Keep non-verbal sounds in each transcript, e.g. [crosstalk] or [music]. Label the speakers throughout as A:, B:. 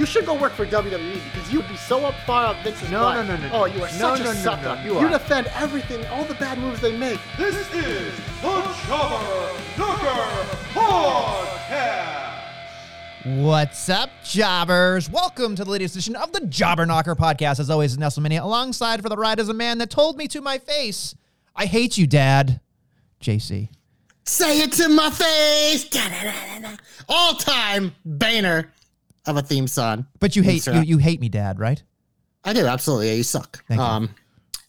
A: You should go work for WWE because you'd be so up far up Vince's
B: No,
A: butt.
B: no, no, no, oh, no.
A: Oh, you are
B: No,
A: such
B: no,
A: a
B: no,
A: sucker.
B: no, you are.
A: defend everything, all the bad moves they make.
C: This is the Jobber Knocker Podcast.
D: What's up, jobbers? Welcome to the latest edition of the Jobber Knocker podcast. As always, Nestlemania, alongside for the ride is a man that told me to my face, I hate you, Dad. JC.
A: Say it to my face. Da-da-da-da-da. All time banner of a theme song.
D: But you hate you, you hate me, Dad, right?
A: I do absolutely. Yeah, you suck.
D: Thank you.
A: Um,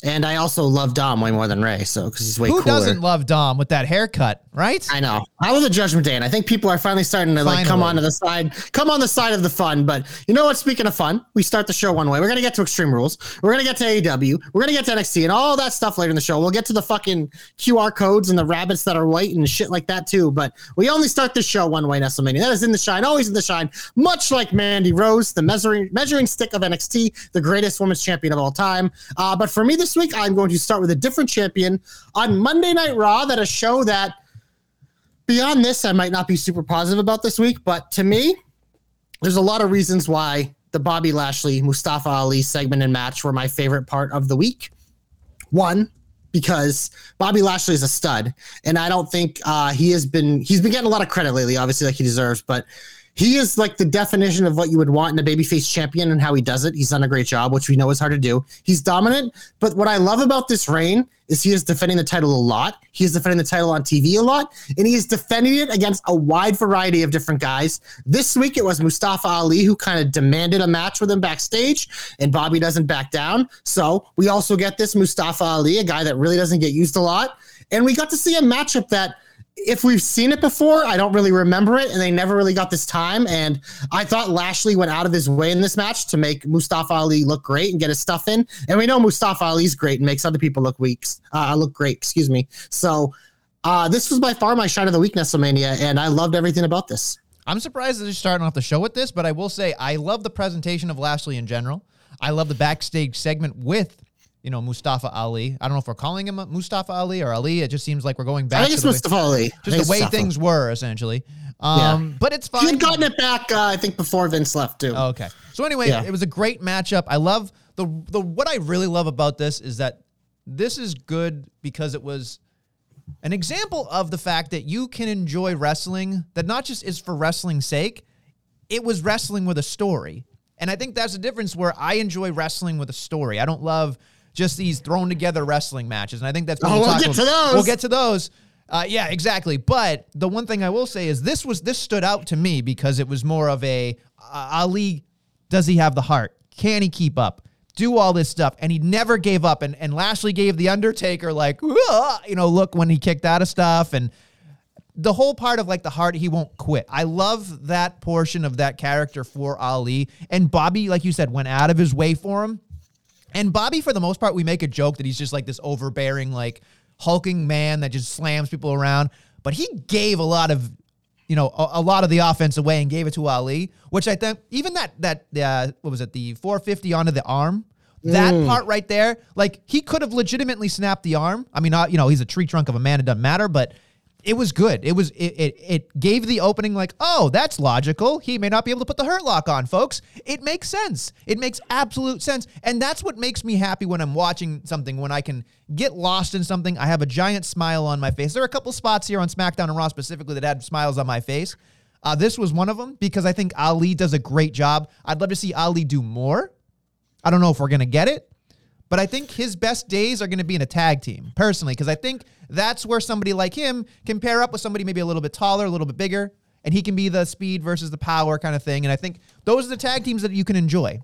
A: and I also love Dom way more than Ray, so because he's way cooler.
D: Who
A: cooler.
D: doesn't love Dom with that haircut, right?
A: I know. I was a judgment day, and I think people are finally starting to like come
D: Finally.
A: onto the side, come on the side of the fun. But you know what? Speaking of fun, we start the show one way. We're gonna get to Extreme Rules. We're gonna get to AEW. We're gonna get to NXT and all that stuff later in the show. We'll get to the fucking QR codes and the rabbits that are white and shit like that too. But we only start the show one way, Nestlemania. That is in the shine, always in the shine. Much like Mandy Rose, the measuring measuring stick of NXT, the greatest women's champion of all time. Uh, but for me this week, I'm going to start with a different champion on Monday Night Raw. That a show that beyond this, I might not be super positive about this week, but to me, there's a lot of reasons why the Bobby Lashley Mustafa Ali segment and match were my favorite part of the week. One, because Bobby Lashley is a stud, and I don't think uh, he has been he's been getting a lot of credit lately, obviously like he deserves, but he is like the definition of what you would want in a babyface champion and how he does it. He's done a great job, which we know is hard to do. He's dominant, but what I love about this reign is he is defending the title a lot. He is defending the title on TV a lot, and he is defending it against a wide variety of different guys. This week it was Mustafa Ali who kind of demanded a match with him backstage, and Bobby doesn't back down. So we also get this Mustafa Ali, a guy that really doesn't get used a lot, and we got to see a matchup that if we've seen it before, I don't really remember it, and they never really got this time. And I thought Lashley went out of his way in this match to make Mustafa Ali look great and get his stuff in. And we know Mustafa Ali's great and makes other people look weak, uh, look great. Excuse me. So uh, this was by far my shot of the week, Nestlemania, and I loved everything about this.
D: I'm surprised that you're starting off the show with this, but I will say I love the presentation of Lashley in general. I love the backstage segment with, you know, Mustafa Ali. I don't know if we're calling him Mustafa Ali or Ali. It just seems like we're going back
A: I think
D: to
A: it's
D: the way,
A: Mustafa Ali.
D: Just the way
A: Mustafa.
D: things were, essentially. Um, But it's fine.
A: He had gotten it back, uh, I think, before Vince left too.
D: Oh, okay. So anyway,
A: Yeah.
D: it was a great matchup. I love the the what I really love about this is that this is good because it was an example of the fact that you can enjoy wrestling that not just is for wrestling's sake, it was wrestling with a story. And I think that's the difference where I enjoy wrestling with a story. I don't love just these thrown together wrestling matches. And I think that's
A: Oh,
D: we'll,
A: get to those.
D: We'll get to those. Uh, yeah, exactly. But the one thing I will say is this was this stood out to me because it was more of a uh, Ali. Does he have the heart? Can he keep up? Do all this stuff, and he never gave up. And and Lashley gave the Undertaker like, you know, look when he kicked out of stuff, and the whole part of like the heart, he won't quit. I love that portion of that character for Ali. And Bobby, like you said, went out of his way for him. And Bobby, for the most part, we make a joke that he's just like this overbearing, like hulking man that just slams people around. But he gave a lot of, you know, a, a lot of the offense away and gave it to Ali, which I think even that that uh, what was it, the 450 onto the arm. That part right there, like he could have legitimately snapped the arm. I mean, uh, you know, he's a tree trunk of a man; it doesn't matter. But it was good. It was it, it it gave the opening like, oh, that's logical. He may not be able to put the hurt lock on, folks. It makes sense. It makes absolute sense. And that's what makes me happy when I'm watching something, when I can get lost in something. I have a giant smile on my face. There are a couple spots here on SmackDown and Raw specifically that had smiles on my face. Uh, this was one of them because I think Ali does a great job. I'd love to see Ali do more. I don't know if we're to get it, but I think his best days are going to be in a tag team, personally, because I think that's where somebody like him can pair up with somebody maybe a little bit taller, a little bit bigger, and he can be the speed versus the power kind of thing. And I think those are the tag teams that you can enjoy.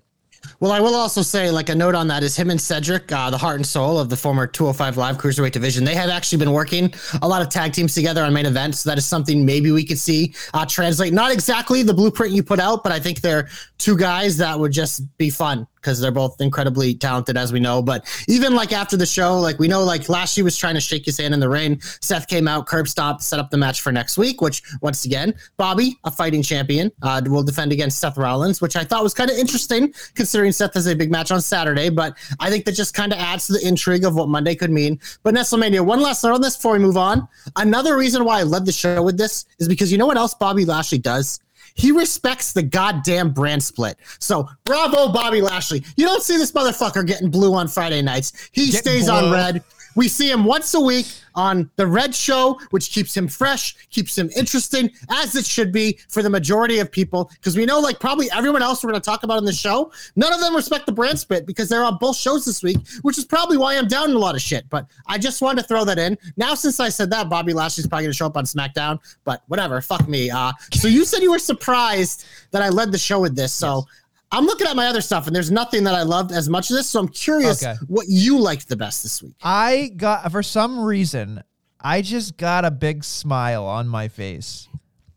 A: Well, I will also say, like a note on that is him and Cedric, uh, the heart and soul of the former 205 Live Cruiserweight division. They have actually been working a lot of tag teams together on main events. So that is something maybe we could see uh, translate. Not exactly the blueprint you put out, but I think they're two guys that would just be fun because they're both incredibly talented, as we know. But even like after the show, like we know, like Lashley was trying to shake his hand in the rain. Seth came out, curb stomped, set up the match for next week, which once again, Bobby, a fighting champion, uh, will defend against Seth Rollins, which I thought was kind of interesting considering Seth has a big match on Saturday. But I think that just kind of adds to the intrigue of what Monday could mean. But Nestlemania, one last note on this before we move on. Another reason why I led the show with this is because you know what else Bobby Lashley does? He respects the goddamn brand split. So bravo, Bobby Lashley. You don't see this motherfucker getting blue on Friday nights. He stays on red. We see him once a week on the Red Show, which keeps him fresh, keeps him interesting, as it should be for the majority of people. Because we know, like, probably everyone else we're going to talk about in the show, none of them respect the brand split because they're on both shows this week, which is probably why I'm down a lot of shit. But I just wanted to throw that in. Now, since I said that, Bobby Lashley's probably going to show up on SmackDown, but whatever. Fuck me. Uh, so you said you were surprised that I led the show with this. So. I'm looking at my other stuff, and there's nothing that I loved as much as this. So I'm curious
D: Okay.
A: what you liked the best this week.
D: I got for some reason I just got a big smile on my face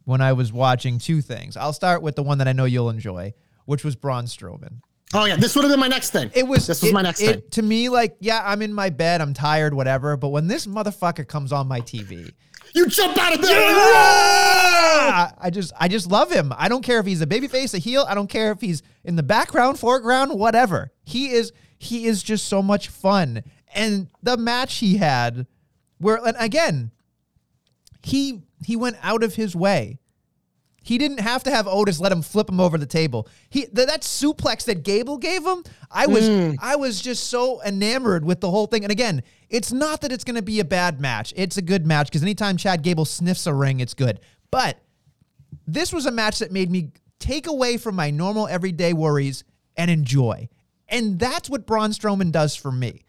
D: when I was watching two things. I'll start with the one that I know you'll enjoy, which was Braun Strowman.
A: Oh yeah, this would have been my next thing.
D: It was
A: this was
D: it-
A: my next
D: it-
A: thing.
D: To me, like, yeah, I'm in my bed, I'm tired, whatever. But when this motherfucker comes on my TV,
A: You jump out of bed.
D: Ah, I just I just love him. I don't care if he's a babyface, a heel. I don't care if he's in the background, foreground, whatever. He is he is just so much fun. And the match he had, where and again, he he went out of his way. He didn't have to have Otis let him flip him over the table. He th- that suplex that Gable gave him, I was hmm. I was just so enamored with the whole thing. And again, it's not that it's going to be a bad match. It's a good match because anytime Chad Gable sniffs a ring, it's good. But this was a match that made me take away from my normal everyday worries and enjoy. And that's what Braun Strowman does for me.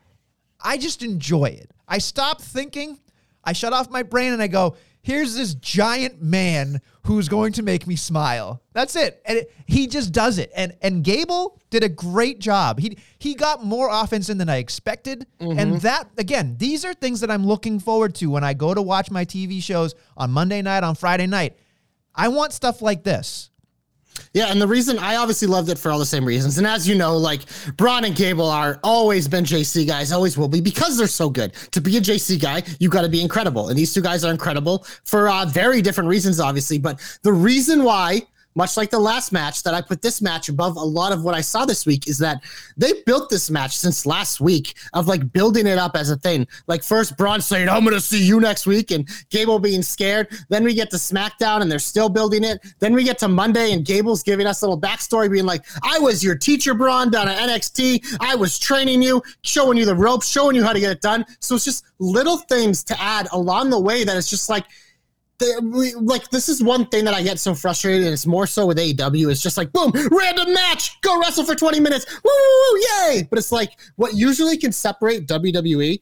D: I just enjoy it. I stop thinking, I shut off my brain and I go, here's this giant man who's going to make me smile. That's it. And it, he just does it. And and Gable did a great job. He he got more offense in than I expected. And mm-hmm. that again, these are things that I'm looking forward to when I go to watch my TV shows on Monday night, on Friday night. I want stuff like this.
A: Yeah, and the reason I obviously loved it for all the same reasons. And as you know, like Braun and Gable are always been JC guys, always will be because they're so good. To be a JC guy, you got to be incredible. And these two guys are incredible for uh, very different reasons, obviously. But the reason why, much like the last match, that I put this match above a lot of what I saw this week is that they built this match since last week of like building it up as a thing. Like first Braun saying, I'm gonna see you next week, and Gable being scared. Then we get to SmackDown and they're still building it. Then we get to Monday and Gable's giving us a little backstory, being like, I was your teacher, Braun, down at NXT. I was training you, showing you the ropes, showing you how to get it done. So it's just little things to add along the way that it's just like like this is one thing that I get so frustrated, and it's more so with AEW. It's just like boom, random match, go wrestle for twenty minutes, woo, yay! But it's like what usually can separate WWE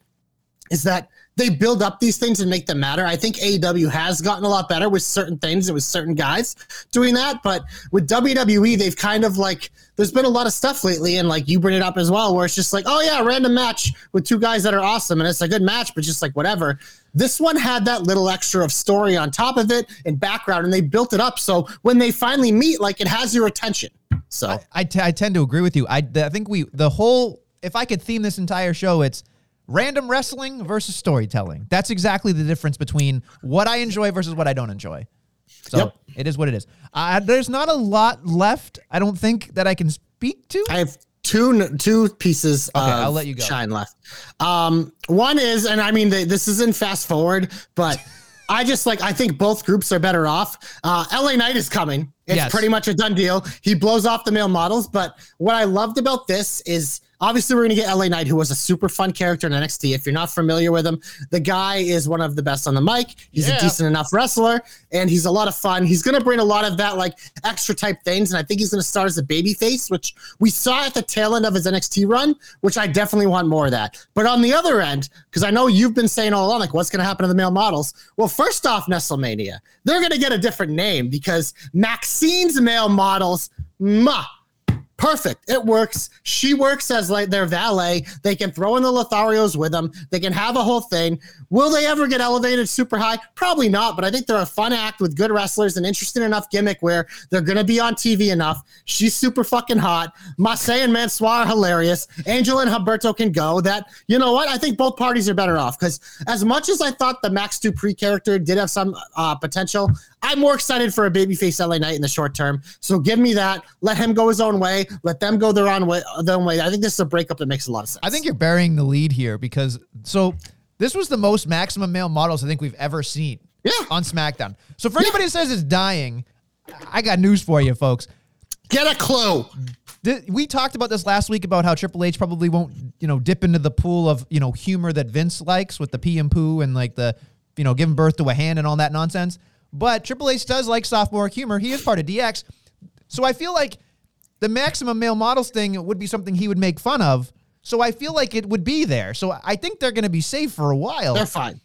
A: is that they build up these things and make them matter. I think AEW has gotten a lot better with certain things and with certain guys doing that. But with WWE, they've kind of like, there's been a lot of stuff lately. And like you bring it up as well, where it's just like, oh yeah, random match with two guys that are awesome. And it's a good match, but just like whatever. This one had that little extra of story on top of it and background, and they built it up. So when they finally meet, like it has your attention. So
D: I, t- I tend to agree with you. I, I think we, the whole, if I could theme this entire show, it's random wrestling versus storytelling. That's exactly the difference between what I enjoy versus what I don't enjoy. So
A: Yep.
D: it is what it is. Uh, there's not a lot left, I don't think, that I can speak to.
A: I have two two pieces
D: Okay,
A: of
D: I'll let you go.
A: shine left. Um, one is, and I mean, they, this isn't fast forward, but [laughs] I just like I think both groups are better off. Uh, LA Knight is coming. It's
D: Yes.
A: pretty much a done deal. He blows off the male models, but what I loved about this is obviously we're gonna get LA Knight, who was a super fun character in NXT. If you're not familiar with him, the guy is one of the best on the mic. He's
D: Yeah.
A: a decent enough wrestler, and he's a lot of fun. He's gonna bring a lot of that like extra type things, and I think he's gonna start as a baby face, which we saw at the tail end of his NXT run, which I definitely want more of that. But on the other end, because I know you've been saying all along, like what's gonna happen to the male models? Well, first off, Nestlemania, they're gonna get a different name because Maxxine's male models, ma Perfect. It works. She works as like their valet. They can throw in the Lotharios with them. They can have a whole thing. Will they ever get elevated super high? Probably not, but I think they're a fun act with good wrestlers and interesting enough gimmick where they're going to be on TV enough. She's super fucking hot. Massey and Mansoor are hilarious. Angel and Humberto can go. That, you know what? I think both parties are better off because as much as I thought the Max Dupri character did have some uh, potential, I'm more excited for a babyface LA Knight in the short term. So give me that. Let him go his own way. Let them go their own way. Their own way. I think this is a breakup that makes a lot of sense.
D: I think you're burying the lead here because so this was the most maximum male models I think we've ever seen.
A: Yeah.
D: On SmackDown. So for anybody that says it's dying, I got news for you, folks.
A: get a clue.
D: We talked about this last week about how Triple H probably won't, you know, dip into the pool of, you know, humor that Vince likes with the pee and poo and like the, you know, giving birth to a hand and all that nonsense. But Triple H does like sophomore humor. He is part of DX. So I feel like the maximum male models thing would be something he would make fun of. So I feel like it would be there. So I think they're going to be safe for a while.
A: They're fine.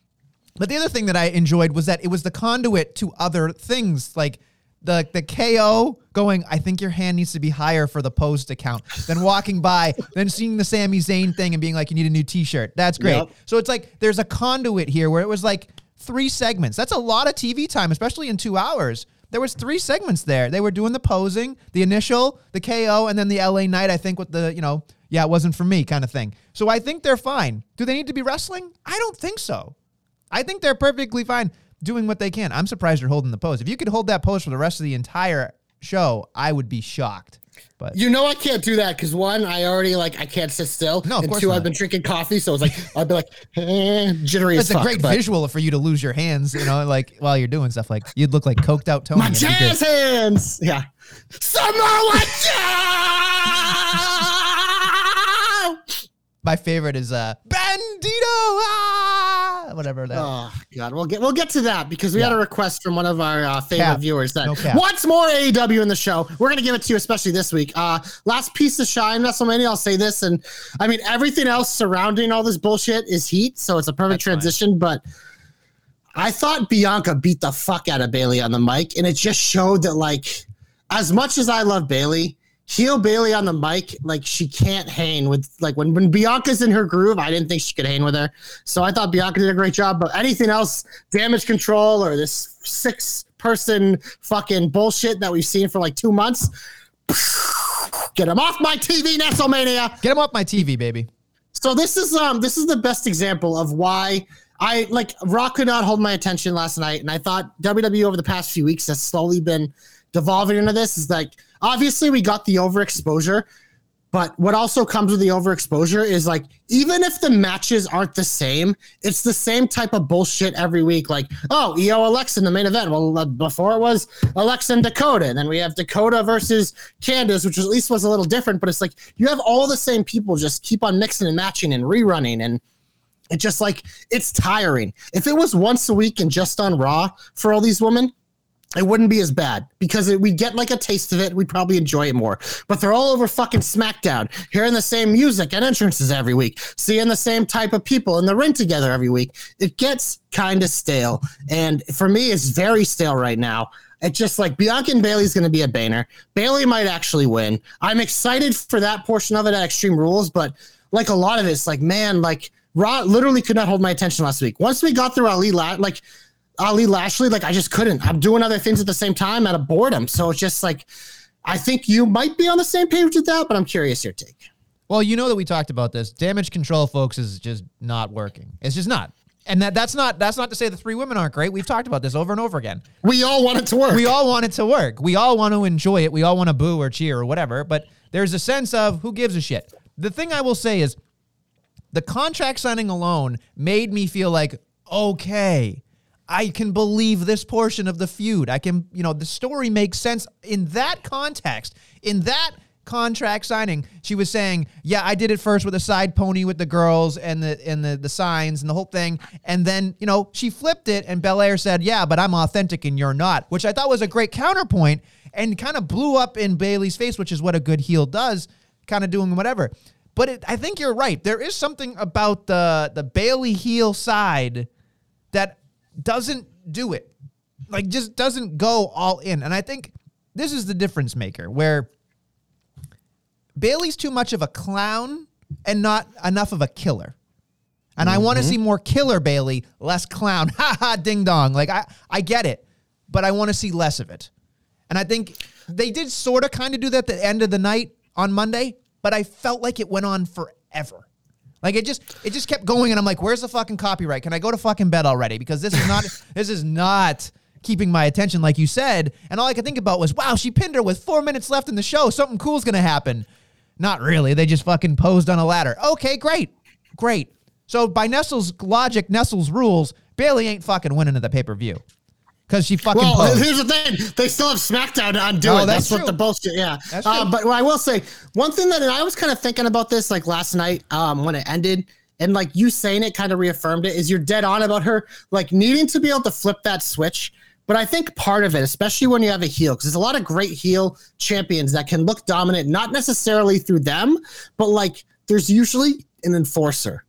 D: But the other thing that I enjoyed was that it was the conduit to other things, like the the KO going. I think your hand needs to be higher for the post account. Then walking by, then seeing the Sami Zayn thing and being like, "You need a new T-shirt." That's great.
A: Yep.
D: So it's like there's a conduit here where it was like three segments. That's a lot of TV time, especially in two hours. There was three segments there. They were doing the posing, the initial, the KO, and then the LA Knight. I think with the you know, yeah, it wasn't for me kind of thing. So I think they're fine. Do they need to be wrestling? I don't think so. I think they're perfectly fine doing what they can. I'm surprised you're holding the pose. If you could hold that pose for the rest of the entire show, I would be shocked. But
A: You know I can't do that because one, I already like I can't sit still.
D: No, of
A: and
D: course
A: two,
D: not.
A: I've been drinking coffee, so it's like [laughs] I'd be like eh, jittery
D: it's a
A: fuck.
D: great
A: but-
D: visual for you to lose your hands, you know, like while you're doing stuff. Like you'd look like coked out Tony.
A: My jazz hands. Yeah. Samoa [laughs] Joe.
D: My favorite is uh Bandito. Ah! Whatever that.
A: Oh God, we'll get we'll get to that because we had a request from one of our uh, favorite
D: Cap.
A: viewers that
D: No
A: wants more AEW in the show. We're gonna give it to you, especially this week. Uh, last piece of shine Nestlemania. I'll say this, and I mean everything else surrounding all this bullshit is heat, so it's a perfect
D: That's fine.
A: transition. But I thought Bianca beat the fuck out of Bayley on the mic, and it just showed that like as much as I love Bayley, heel Bayley on the mic, like she can't hang with like when when Bianca's in her groove. I didn't think she could hang with her, so I thought Bianca did a great job. But anything else, damage control or this six person fucking bullshit that we've seen for like two months. [sighs] Get him off my TV, Nestlemania.
D: Get him off my TV, baby.
A: So this is um this is the best example of why I like Raw could not hold my attention last night, and I thought WWE over the past few weeks has slowly been devolving into this. Is like obviously we got the overexposure, but what also comes with the overexposure is like even if the matches aren't the same, it's the same type of bullshit every week. Like oh, Io Alexa in the main event. Well, uh, before it was Alexa and Dakota, and then we have Dakota versus Candice, which at least was a little different. But it's like you have all the same people just keep on mixing and matching and rerunning and it just like it's tiring. If it was once a week and just on Raw for all these women, it wouldn't be as bad because it, we get like a taste of it. We'd probably enjoy it more. But they're all over fucking SmackDown, hearing the same music and entrances every week, seeing the same type of people in the ring together every week. It gets kind of stale. And for me, it's very stale right now. It's just like Bianca and Bayley's going to be a banner. Bayley might actually win. I'm excited for that portion of it at Extreme Rules, but like a lot of it's like, man, like Raw literally could not hold my attention last week. Once we got through Ali, like Ali Lashley, like I just couldn't. I'm doing other things at the same time out of boredom. So it's just like, I think you might be on the same page with that, but I'm curious your take.
D: Well, you know that we talked about this. Damage control, folks, is just not working. It's just not. And that that's not that's not to say the three women aren't great. We've talked about this over and over again.
A: We all want it to work.
D: We all want it to work. We all want to enjoy it. We all want to boo or cheer or whatever. But there's a sense of who gives a shit. The thing I will say is the contract signing alone made me feel like, okay, I can believe this portion of the feud. I can, you know, the story makes sense in that context. In that contract signing, she was saying, "Yeah, I did it first with a side pony with the girls and the and the the signs and the whole thing." And then, you know, she flipped it and Belair said, "Yeah, but I'm authentic and you're not," which I thought was a great counterpoint and kind of blew up in Bayley's face, which is what a good heel does, kind of doing whatever. But it, I think you're right. There is something about the the Bayley heel side that doesn't do it. Like just doesn't go all in. And I think this is the difference maker where Bayley's too much of a clown and not enough of a killer. And I want to mm-hmm. see more killer Bayley, less clown. [laughs] Ha ha, ding dong. Like I, I get it, but I want to see less of it. And I think they did sort of kind of do that at the end of the night on Monday, but I felt like it went on forever. Like it just it just kept going and I'm like, where's the fucking copyright? Can I go to fucking bed already? Because this is not [laughs] this is not keeping my attention like you said. And all I could think about was, wow, she pinned her with four minutes left in the show. Something cool's gonna happen. Not really. They just fucking posed on a ladder. Okay, great. Great. So by Nestle's logic, Nestle's rules, Bayley ain't fucking winning at the pay-per-view. Because she fucking
A: Well,
D: posed.
A: here's the thing: they still have SmackDown to undo
D: Oh, that's
A: That's, what the bullshit. Yeah,
D: That's
A: uh, but I will say one thing that and I was kind of thinking about this like last night um, when it ended, and like you saying it kind of reaffirmed it. Is you're dead on about her like needing to be able to flip that switch. But I think part of it, especially when you have a heel, because there's a lot of great heel champions that can look dominant, not necessarily through them, but like there's usually an enforcer.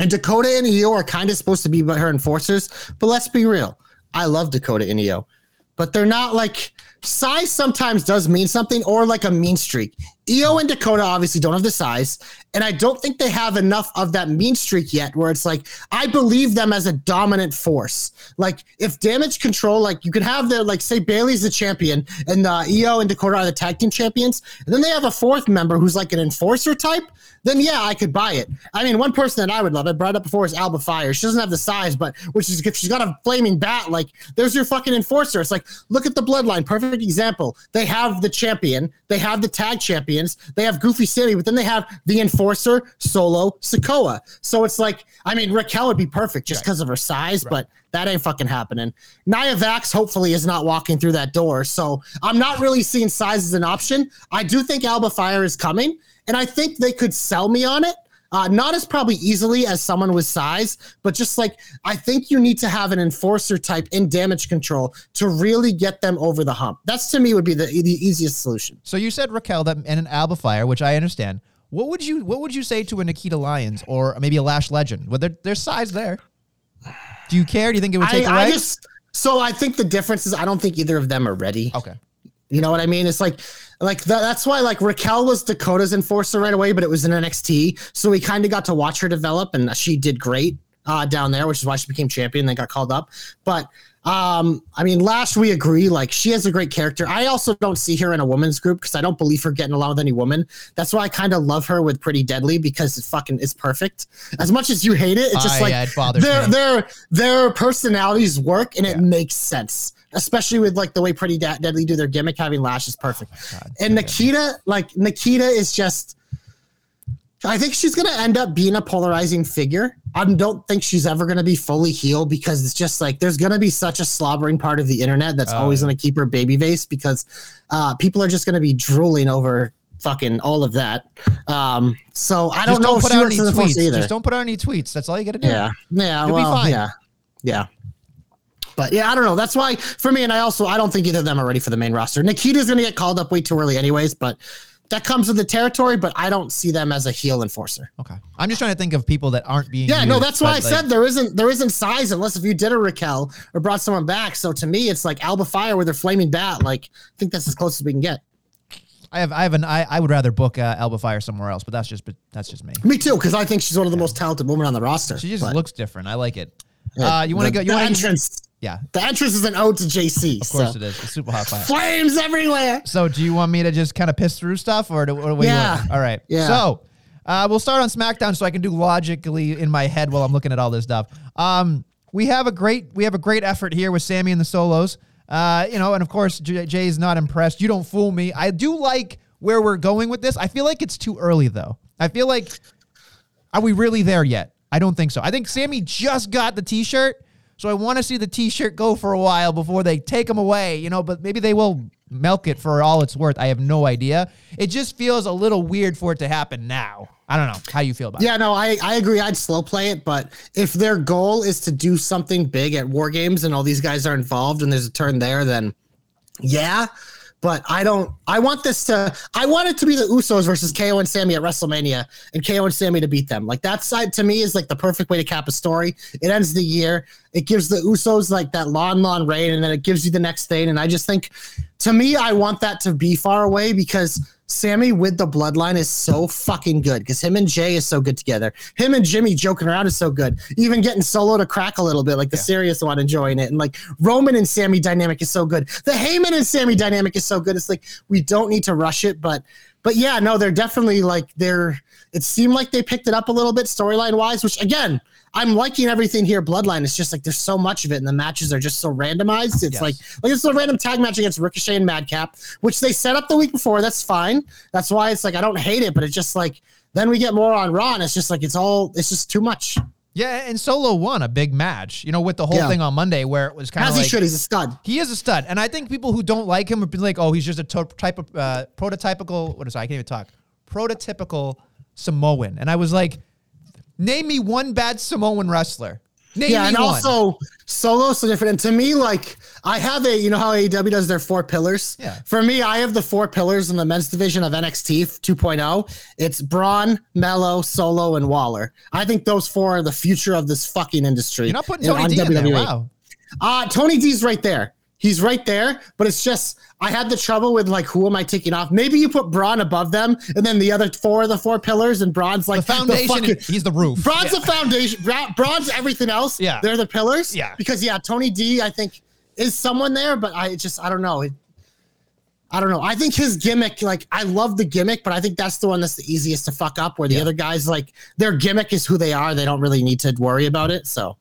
A: And Dakota and Io are kind of supposed to be her enforcers, but let's be real. I love Dakota and Io, but they're not like size sometimes does mean something or like a mean streak. Io and Dakota obviously don't have the size, and I don't think they have enough of that mean streak yet where it's like I believe them as a dominant force. Like if damage control, like you could have the like say Bayley's the champion and uh, Io and Dakota are the tag team champions, and then they have a fourth member who's like an enforcer type then yeah, I could buy it. I mean, one person that I would love, I brought up before, is Alba Fyre. She doesn't have the size, but which is if she's got a flaming bat, like there's your fucking enforcer. It's like look at the bloodline, perfect example. They have the champion, they have the tag champions, they have Goofy City, but then they have the enforcer, Solo, Sikoa. So it's like, I mean, Raquel would be perfect just because of her size, but that ain't fucking happening. Nia Jax hopefully is not walking through that door. So I'm not really seeing size as an option. I do think Alba Fyre is coming, and I think they could sell me on it. Uh, not as probably easily as someone with size, but just like I think you need to have an enforcer type in damage control to really get them over the hump. That's to me would be the, the easiest solution.
D: So you said Raquel that and an Alba Fyre, which I understand. What would you What would you say to a Nikita Lyons or maybe a Lash Legend? Well, there, there's size there. Do you care? Do you think it would take
A: I,
D: away?
A: I just so I think the difference is I don't think either of them are ready.
D: okay.
A: You know what I mean? It's like, like tha- that's why like Raquel was Dakota's enforcer right away, but it was in NXT, so we kind of got to watch her develop, and she did great uh, down there, which is why she became champion. Then got called up, but um, I mean, Lash, we agree. Like she has a great character. I also don't see her in a women's group because I don't believe her getting along with any woman. That's why I kind of love her with Pretty Deadly because it fucking is perfect. As much as you hate it, it's just
D: I-
A: like
D: yeah, it
A: their
D: me.
A: their their personalities work and it makes sense. Especially with like the way Pretty Da- Deadly do their gimmick, having Lash is perfect.
D: Oh God.
A: and Nikita, like Nikita, is just. I think she's gonna end up being a polarizing figure. I don't think she's ever gonna be fully healed because it's just like there's gonna be such a slobbering part of the internet that's
D: Oh,
A: always
D: yeah.
A: gonna keep her baby face because uh, people are just gonna be drooling over fucking all of that. Um, so I don't
D: Just
A: know
D: don't put out any
A: in the force
D: tweets. Just don't put out any tweets. That's all you got to do.
A: Yeah. Yeah.
D: Be
A: well, yeah. Yeah. But yeah, I don't know. That's why for me, and I also I don't think either of them are ready for the main roster. Nikita's gonna get called up way too early, anyways. But that comes with the territory. But I don't see them as a heel enforcer.
D: Okay. I'm just trying to think of people that aren't being.
A: Yeah, no, that's why I
D: like,
A: said there isn't there isn't size unless if you did a Raquel or brought someone back. So to me, it's like Alba Fyre with her flaming bat. Like I think that's as close as we can get.
D: I have. I have an. I, I would rather book uh, Alba Fyre somewhere else, but that's just. But that's just me.
A: Me too, because I think she's one of the most talented women on the roster.
D: She just
A: But,
D: looks different. I like it.
A: yeah,
D: Uh, you want to go? You
A: the
D: want to?
A: entrance?
D: Yeah,
A: The entrance is an ode to JC.
D: of course it is. It's super hot fire.
A: Flames everywhere.
D: So, do you want me to just kind of piss through stuff, or do, what do we
A: Yeah.
D: All right.
A: Yeah.
D: So, uh, we'll start on SmackDown, so I can do logically in my head while I'm looking at all this stuff. Um, we have a great we have a great effort here with Sami and the Usos. Uh, you know, and of course J- Jey's not impressed. You don't fool me. I do like where we're going with this. I feel like it's too early though. I feel like are we really there yet? I don't think so. I think Sami just got the T-shirt, so I want to see the T-shirt go for a while before they take them away. You know, but maybe they will milk it for all it's worth. I have no idea. It just feels a little weird for it to happen now. I don't know how you feel about it.
A: Yeah, no, I, I agree. I'd slow play it, but if their goal is to do something big at War Games and all these guys are involved and there's a turn there, then yeah. But I don't. I want this to. I want it to be the Usos versus KO and Sami at WrestleMania, and KO and Sami to beat them. Like that side to me is like the perfect way to cap a story. It ends the year. It gives the Usos like that long, long reign, and then it gives you the next thing. And I just think, to me, I want that to be far away because Sami with the bloodline is so fucking good because him and Jey is so good together. Him and Jimmy joking around is so good. Even getting Solo to crack a little bit, like the serious one, enjoying it. And like Roman and Sami dynamic is so good. The Heyman and Sami dynamic is so good. It's like we don't need to rush it, but but yeah, no, they're definitely like they're it seemed like they picked it up a little bit storyline wise, which again, I'm liking everything here. Bloodline It's just like there's so much of it, and the matches are just so randomized. It's
D: Yes.
A: like like it's a random tag match against Ricochet and Madcap, which they set up the week before. That's fine. That's why it's like I don't hate it, but it's just like then we get more on Raw, and it's just like it's all it's just too much.
D: Yeah, and Solo won a big match, you know, with the whole
A: Yeah.
D: thing on Monday where it was kind of.
A: As
D: he
A: should, he's a stud.
D: he is a stud, and I think people who don't like him would be like, "Oh, he's just a to- type of uh, prototypical." What is that? I can't even talk. Prototypical Samoan, and I was like, "Name me one bad Samoan wrestler." Name
A: yeah,
D: me
A: and
D: one.
A: also Solo's so different. And to me, like I have a, you know how AEW does their four pillars.
D: Yeah.
A: For me, I have the four pillars in the men's division of NXT 2.0. It's Bron, Melo, Solo, and Waller. I think those four are the future of this fucking industry.
D: you're not putting Tony
A: on
D: D in there. Wow.
A: Uh, Tony D's right there. He's right there, but it's just I had the trouble with like who am I taking off? Maybe you put Bron above them, and then the other four are the four pillars, and Bron's
D: The
A: like
D: foundation.
A: fucking-
D: he's the roof.
A: Bron's the foundation. Bra- Bron's everything else.
D: Yeah.
A: they're the pillars.
D: Yeah.
A: because yeah, Tony D, I think is someone there, but I just I don't know. It, I don't know. I think his gimmick, like I love the gimmick, but I think that's the one that's the easiest to fuck up. Where the
D: Yeah.
A: other guys, like their gimmick is who they are. They don't really need to worry about it. So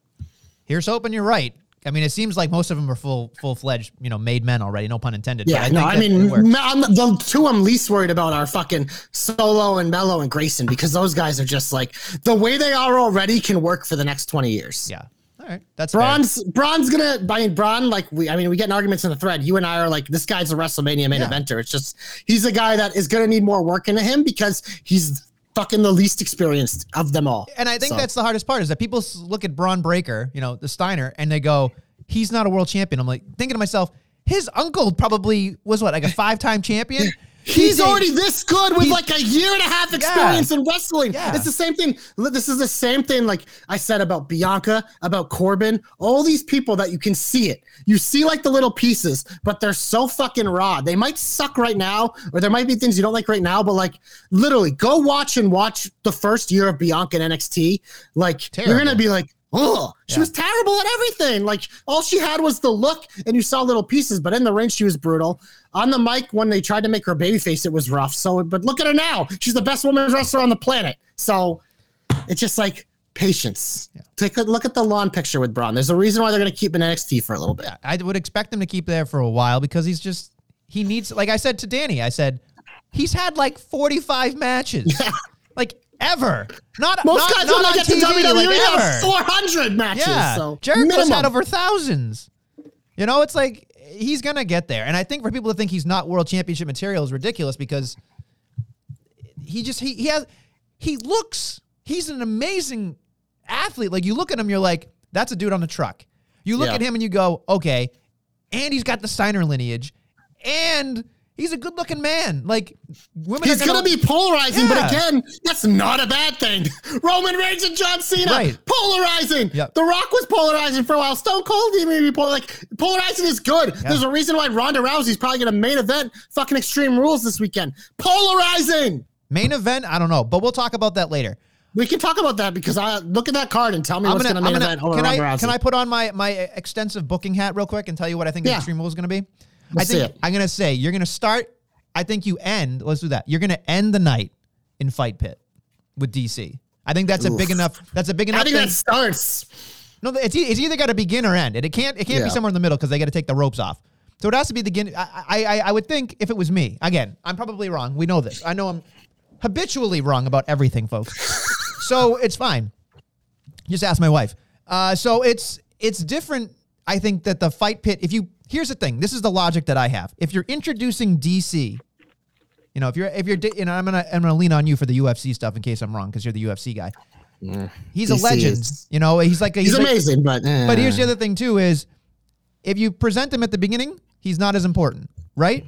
D: Here's hoping you're right. I mean, it seems like most of them are full full fledged, you know, made men already. No pun intended.
A: yeah,
D: but
A: no,
D: think
A: I mean
D: it works.
A: ma- I'm, the two I'm least worried about are fucking Solo and Melo and Grayson because those guys are just like the way they are already can work for the next twenty years.
D: yeah. All right, that's fair.
A: Bron's Bron's gonna I mean Bron like we I mean we get in arguments in the thread. You and I are like this guy's a WrestleMania main
D: Yeah.
A: eventer. It's just he's a guy that is gonna need more work into him because he's fucking the least experienced of them all.
D: And I think
A: So,
D: that's the hardest part is that people look at Bron Breakker, you know, the Steiner, and they go, he's not a world champion. I'm like thinking to myself, his uncle probably was what, like a five time champion?
A: He's
D: a-
A: already this good with like a year and a half experience in wrestling.
D: Yeah.
A: It's the same thing. This is the same thing like I said about Bianca, about Corbin, all these people that you can see it. You see like the little pieces, but they're so fucking raw. They might suck right now, or there might be things you don't like right now, but like literally go watch and watch the first year of Bianca in NXT. Like you're gonna be like, oh, she
D: Yeah.
A: was terrible at everything. Like all she had was the look, and you saw little pieces, but in the ring she was brutal. On the mic, when they tried to make her babyface, it was rough. So, but look at her now; she's the best women's wrestler on the planet. So, it's just like patience. Take a look at the lawn picture with Bron. There's a reason why they're going to keep an NXT for a little bit.
D: I would expect him to keep there for a while because he's just, he needs, like I said to Danny, I said, he's had like 45 matches. [laughs] Like ever. Not,
A: Most
D: not,
A: guys
D: not
A: when they get to
D: TV,
A: WWE
D: like
A: have
D: ever.
A: 400 matches.
D: Yeah,
A: So
D: Jericho's had over thousands. You know, it's like he's gonna get there, and I think for people to think he's not world championship material is ridiculous because he just he he has he looks he's an amazing athlete. Like you look at him, you're like, that's a dude on a truck. You look
A: Yeah.
D: at him and you go, okay, and he's got the Steiner lineage, and he's a good looking man. Like women
A: He's
D: are
A: gonna, be polarizing,
D: Yeah.
A: but again, that's not a bad thing. [laughs] Roman Reigns and John Cena,
D: Right.
A: polarizing.
D: Yep.
A: The Rock was polarizing for a while. Stone Cold even be polar- like polarizing is good. There's a reason why Ronda Rousey's probably gonna main event fucking Extreme Rules this weekend. Polarizing.
D: main event. I don't know, but we'll talk about that later.
A: We can talk about that because I look at that card and tell me
D: I'm
A: what's
D: gonna,
A: gonna,
D: I'm
A: main
D: gonna,
A: event over
D: can
A: Ronda
D: I
A: Rousey.
D: can I put on my my extensive booking hat real quick and tell you what I think
A: Yeah.
D: Extreme Rules is going to be? I
A: Let's see
D: think
A: it.
D: I'm going to say you're going to start. I think you end. Let's do that. You're going to end the night in Fight Pit with DC. I think that's a big enough. That's a big enough.
A: I
D: enough
A: think
D: thing.
A: that starts.
D: No, it's, e- it's either got to begin or end, and it can't it can't be somewhere in the middle because they got to take the ropes off. So it has to be the begin. I, I I- I would think if it was me again, I'm probably wrong. We know this. I know I'm habitually wrong about everything, folks. [laughs] so it's fine. Just ask my wife. Uh, so it's it's different. I think that the fight pit. If you here's the thing. This is the logic that I have. If you're introducing DC, you know, if you're if you're you know, I'm gonna I'm gonna lean on you for the UFC stuff in case I'm wrong because you're the UFC guy. He's a legend.
A: is-
D: You know, he's like a,
A: He's,
D: like-
A: amazing, but eh.
D: but here's the other thing too: is if you present him at the beginning, he's not as important, right?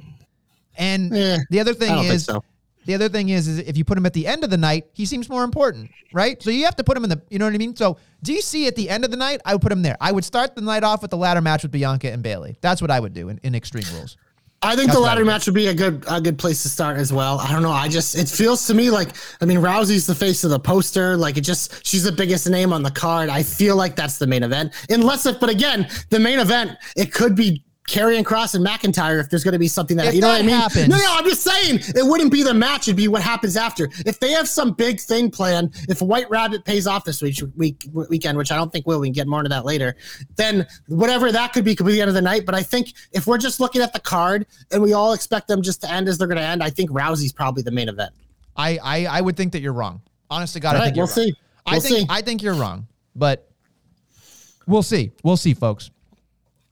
D: And
A: Eh,
D: the other thing
A: I don't think
D: is,
A: so.
D: The other thing is, is if you put him at the end of the night, he seems more important, right? So you have to put him in the, you know what I mean? So DC at the end of the night, I would put him there. I would start the night off with the ladder match with Bianca and Bayley. That's what I would do in, in Extreme Rules.
A: I think
D: That's
A: the ladder match would be a good a good place to start as well. I don't know. I just it feels to me like I mean Rousey's the face of the poster. Like it just she's the biggest name on the card. I feel like that's the main event. Unless if but again, the main event it could be Karrion Kross and McIntyre if there's going to be something that
D: If
A: you know
D: that
A: what I mean.
D: happens-
A: No, no, I'm just saying it wouldn't be the match. It'd be what happens after. If they have some big thing planned, if White Rabbit pays off this week, week weekend, which I don't think will, we can get more into that later. Then whatever that could be could be the end of the night. But I think if we're just looking at the card and we all expect them just to end as they're going to end, I think Rousey's probably the main event.
D: I, I I would think that you're wrong. Honest to God,
A: All
D: I
A: right,
D: think
A: we'll
D: wrong.
A: see.
D: I
A: We'll
D: think
A: see.
D: I think you're wrong, but we'll see. We'll see, folks.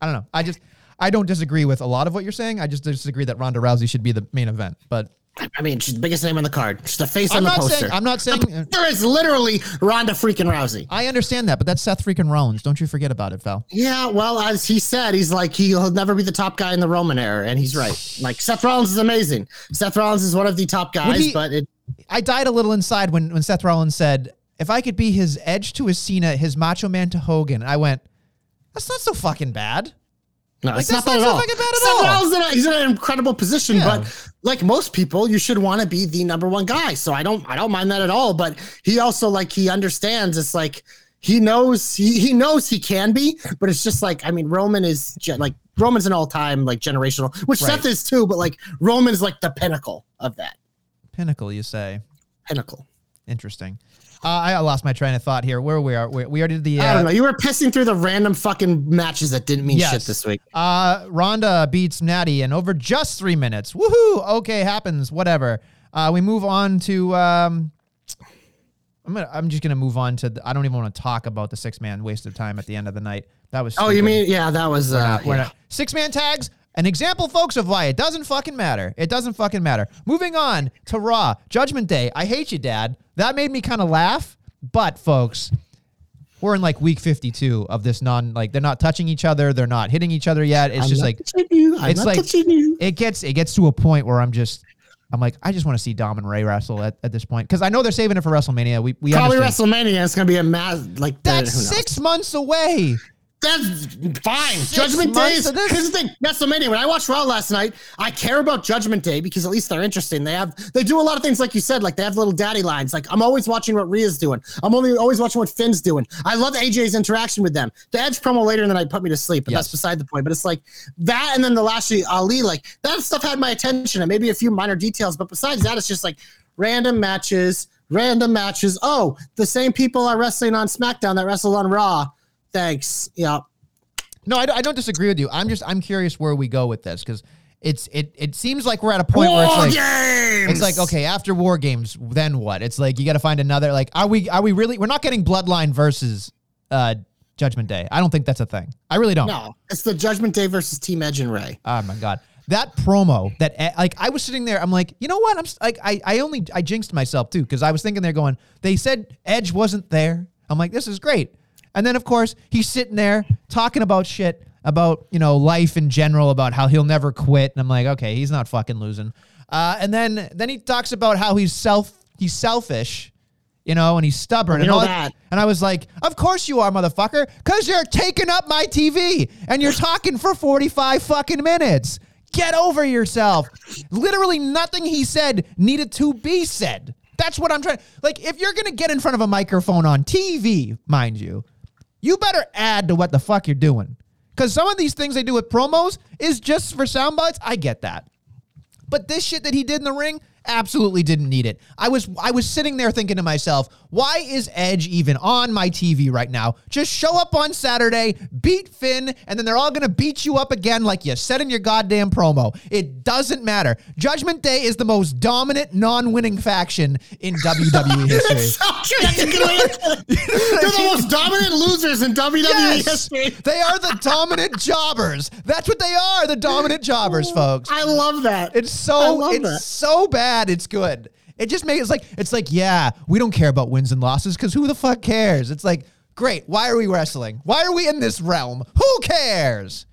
D: I don't know. I just I don't disagree with a lot of what you're saying. I just disagree that Ronda Rousey should be the main event. But
A: I mean, she's the biggest name on the card. She's the face
D: I'm
A: on the poster.
D: saying I'm not saying
A: there is literally Ronda freaking Rousey.
D: I understand that, but that's Seth freaking Rollins. Don't you forget about it, Val.
A: Yeah, well, as he said, he's like he'll never be the top guy in the Roman era, and he's right. Like Seth Rollins is amazing. Seth Rollins is one of the top guys,
D: he-
A: but it
D: I died a little inside when when Seth Rollins said, "If I could be his Edge to his Cena, his Macho Man to Hogan," I went, "That's not so fucking bad."
A: No, it's not bad at all.
D: bad at
A: Seth
D: all.
A: Rollins, in a- he's in an incredible position,
D: Yeah.
A: but like most people, you should want to be the number one guy. So I don't, I don't mind that at all. But he also like he understands. It's like he knows he he knows he can be, but it's just like I mean, Roman is ge- like Roman's an all time like generational, which
D: Right.
A: Seth is too. But like Roman's like the pinnacle of that
D: Pinnacle, you say?
A: pinnacle.
D: Interesting. Uh, I lost my train of thought here. Where we are? We, we already did the.
A: I
D: Uh,
A: don't know. You were pissing through the random fucking matches that didn't mean
D: Yes.
A: shit this week.
D: Uh, Ronda beats Natty in over just three minutes. Woohoo! Okay, happens. Whatever. Uh, we move on to. Um, I'm gonna. I'm just gonna move on to. The, I don't even want to talk about the six man waste of time at the end of the night. That was.
A: Oh, you mean yeah? That was uh, yeah.
D: not- Six man tags. An example, folks, of why it doesn't fucking matter. It doesn't fucking matter. Moving on to Raw Judgment Day. I hate you, Dad. That made me kind of laugh. But folks, we're in like week 52 of this non like they're not touching each other. They're not hitting each other yet. It's
A: I'm
D: just like
A: touching you. I'm
D: it's
A: not
D: like
A: touching you.
D: it gets it gets to a point where I'm just I'm like I just want to see Dom and Ray wrestle at, at this point because I know they're saving it for WrestleMania. We we
A: Probably
D: understand.
A: WrestleMania. It's gonna be a mass like
D: That's six months away.
A: That's fine. Judgment Day is here's the thing. WrestleMania. When I watched Raw last night, I care about Judgment Day because at least they're interesting. They have they do a lot of things like you said, like they have little daddy lines. Like I'm always watching what Rhea's doing. I'm only always watching what Finn's doing. I love AJ's interaction with them. The Edge promo later in the night put me to sleep, but
D: Yes.
A: that's beside the point. But it's like that, and then the Lashley Ali, like that stuff had my attention, and maybe a few minor details. But besides that, it's just like random matches, random matches. Oh, the same people are wrestling on SmackDown that wrestled on Raw. Thanks. Yeah.
D: No, I, don't- I don't disagree with you. I'm just I'm curious where we go with this because it's it it seems like we're at a point where it's like
A: games.
D: it's like okay after war games then what? It's like you got to find another like are we are we really we're not getting Bloodline versus uh Judgment Day. I don't think that's a thing. I really don't.
A: No, it's the Judgment Day versus Team Edge and Ray.
D: Oh my god. That promo that eh, like I was sitting there I'm like, "You know what? I'm like I I only I jinxed myself too cuz I was thinking they're going, they said Edge wasn't there. I'm like, "This is great." And then of course, he's sitting there talking about shit about, you know, life in general about how he'll never quit. And I'm like, "Okay, he's not fucking losing." Uh, and then then he talks about how he's self he's selfish, you know, and he's stubborn and all
A: that.
D: and I was like, of course you are, motherfucker, because you're taking up my TV and you're talking for 45 fucking minutes. Get over yourself. Literally nothing he said needed to be said. That's what I'm trying. Like, if you're going to get in front of a microphone on TV, mind you, you better add to what the fuck you're doing. Because some of these things they do with promos is just for sound bites. I get that. But this shit that he did in the ring absolutely didn't need it. I was I was sitting there thinking to myself, why is Edge even on my TV right now? Just show up on Saturday, beat Finn, and then they're all gonna beat you up again like you said in your goddamn promo. It doesn't matter. Judgment Day is the most dominant non-winning faction in WWE [laughs] history.
A: So true. That's a good [laughs] They're the most dominant losers in WWE
D: Yes,
A: history.
D: they are the dominant [laughs] jobbers. That's what they are, the dominant jobbers, folks.
A: I love that.
D: It's so it's
A: that.
D: so bad. It's good. It just makes it's like it's like yeah, we don't care about wins and losses because who the fuck cares? It's like great. Why are we wrestling? Why are we in this realm? Who cares?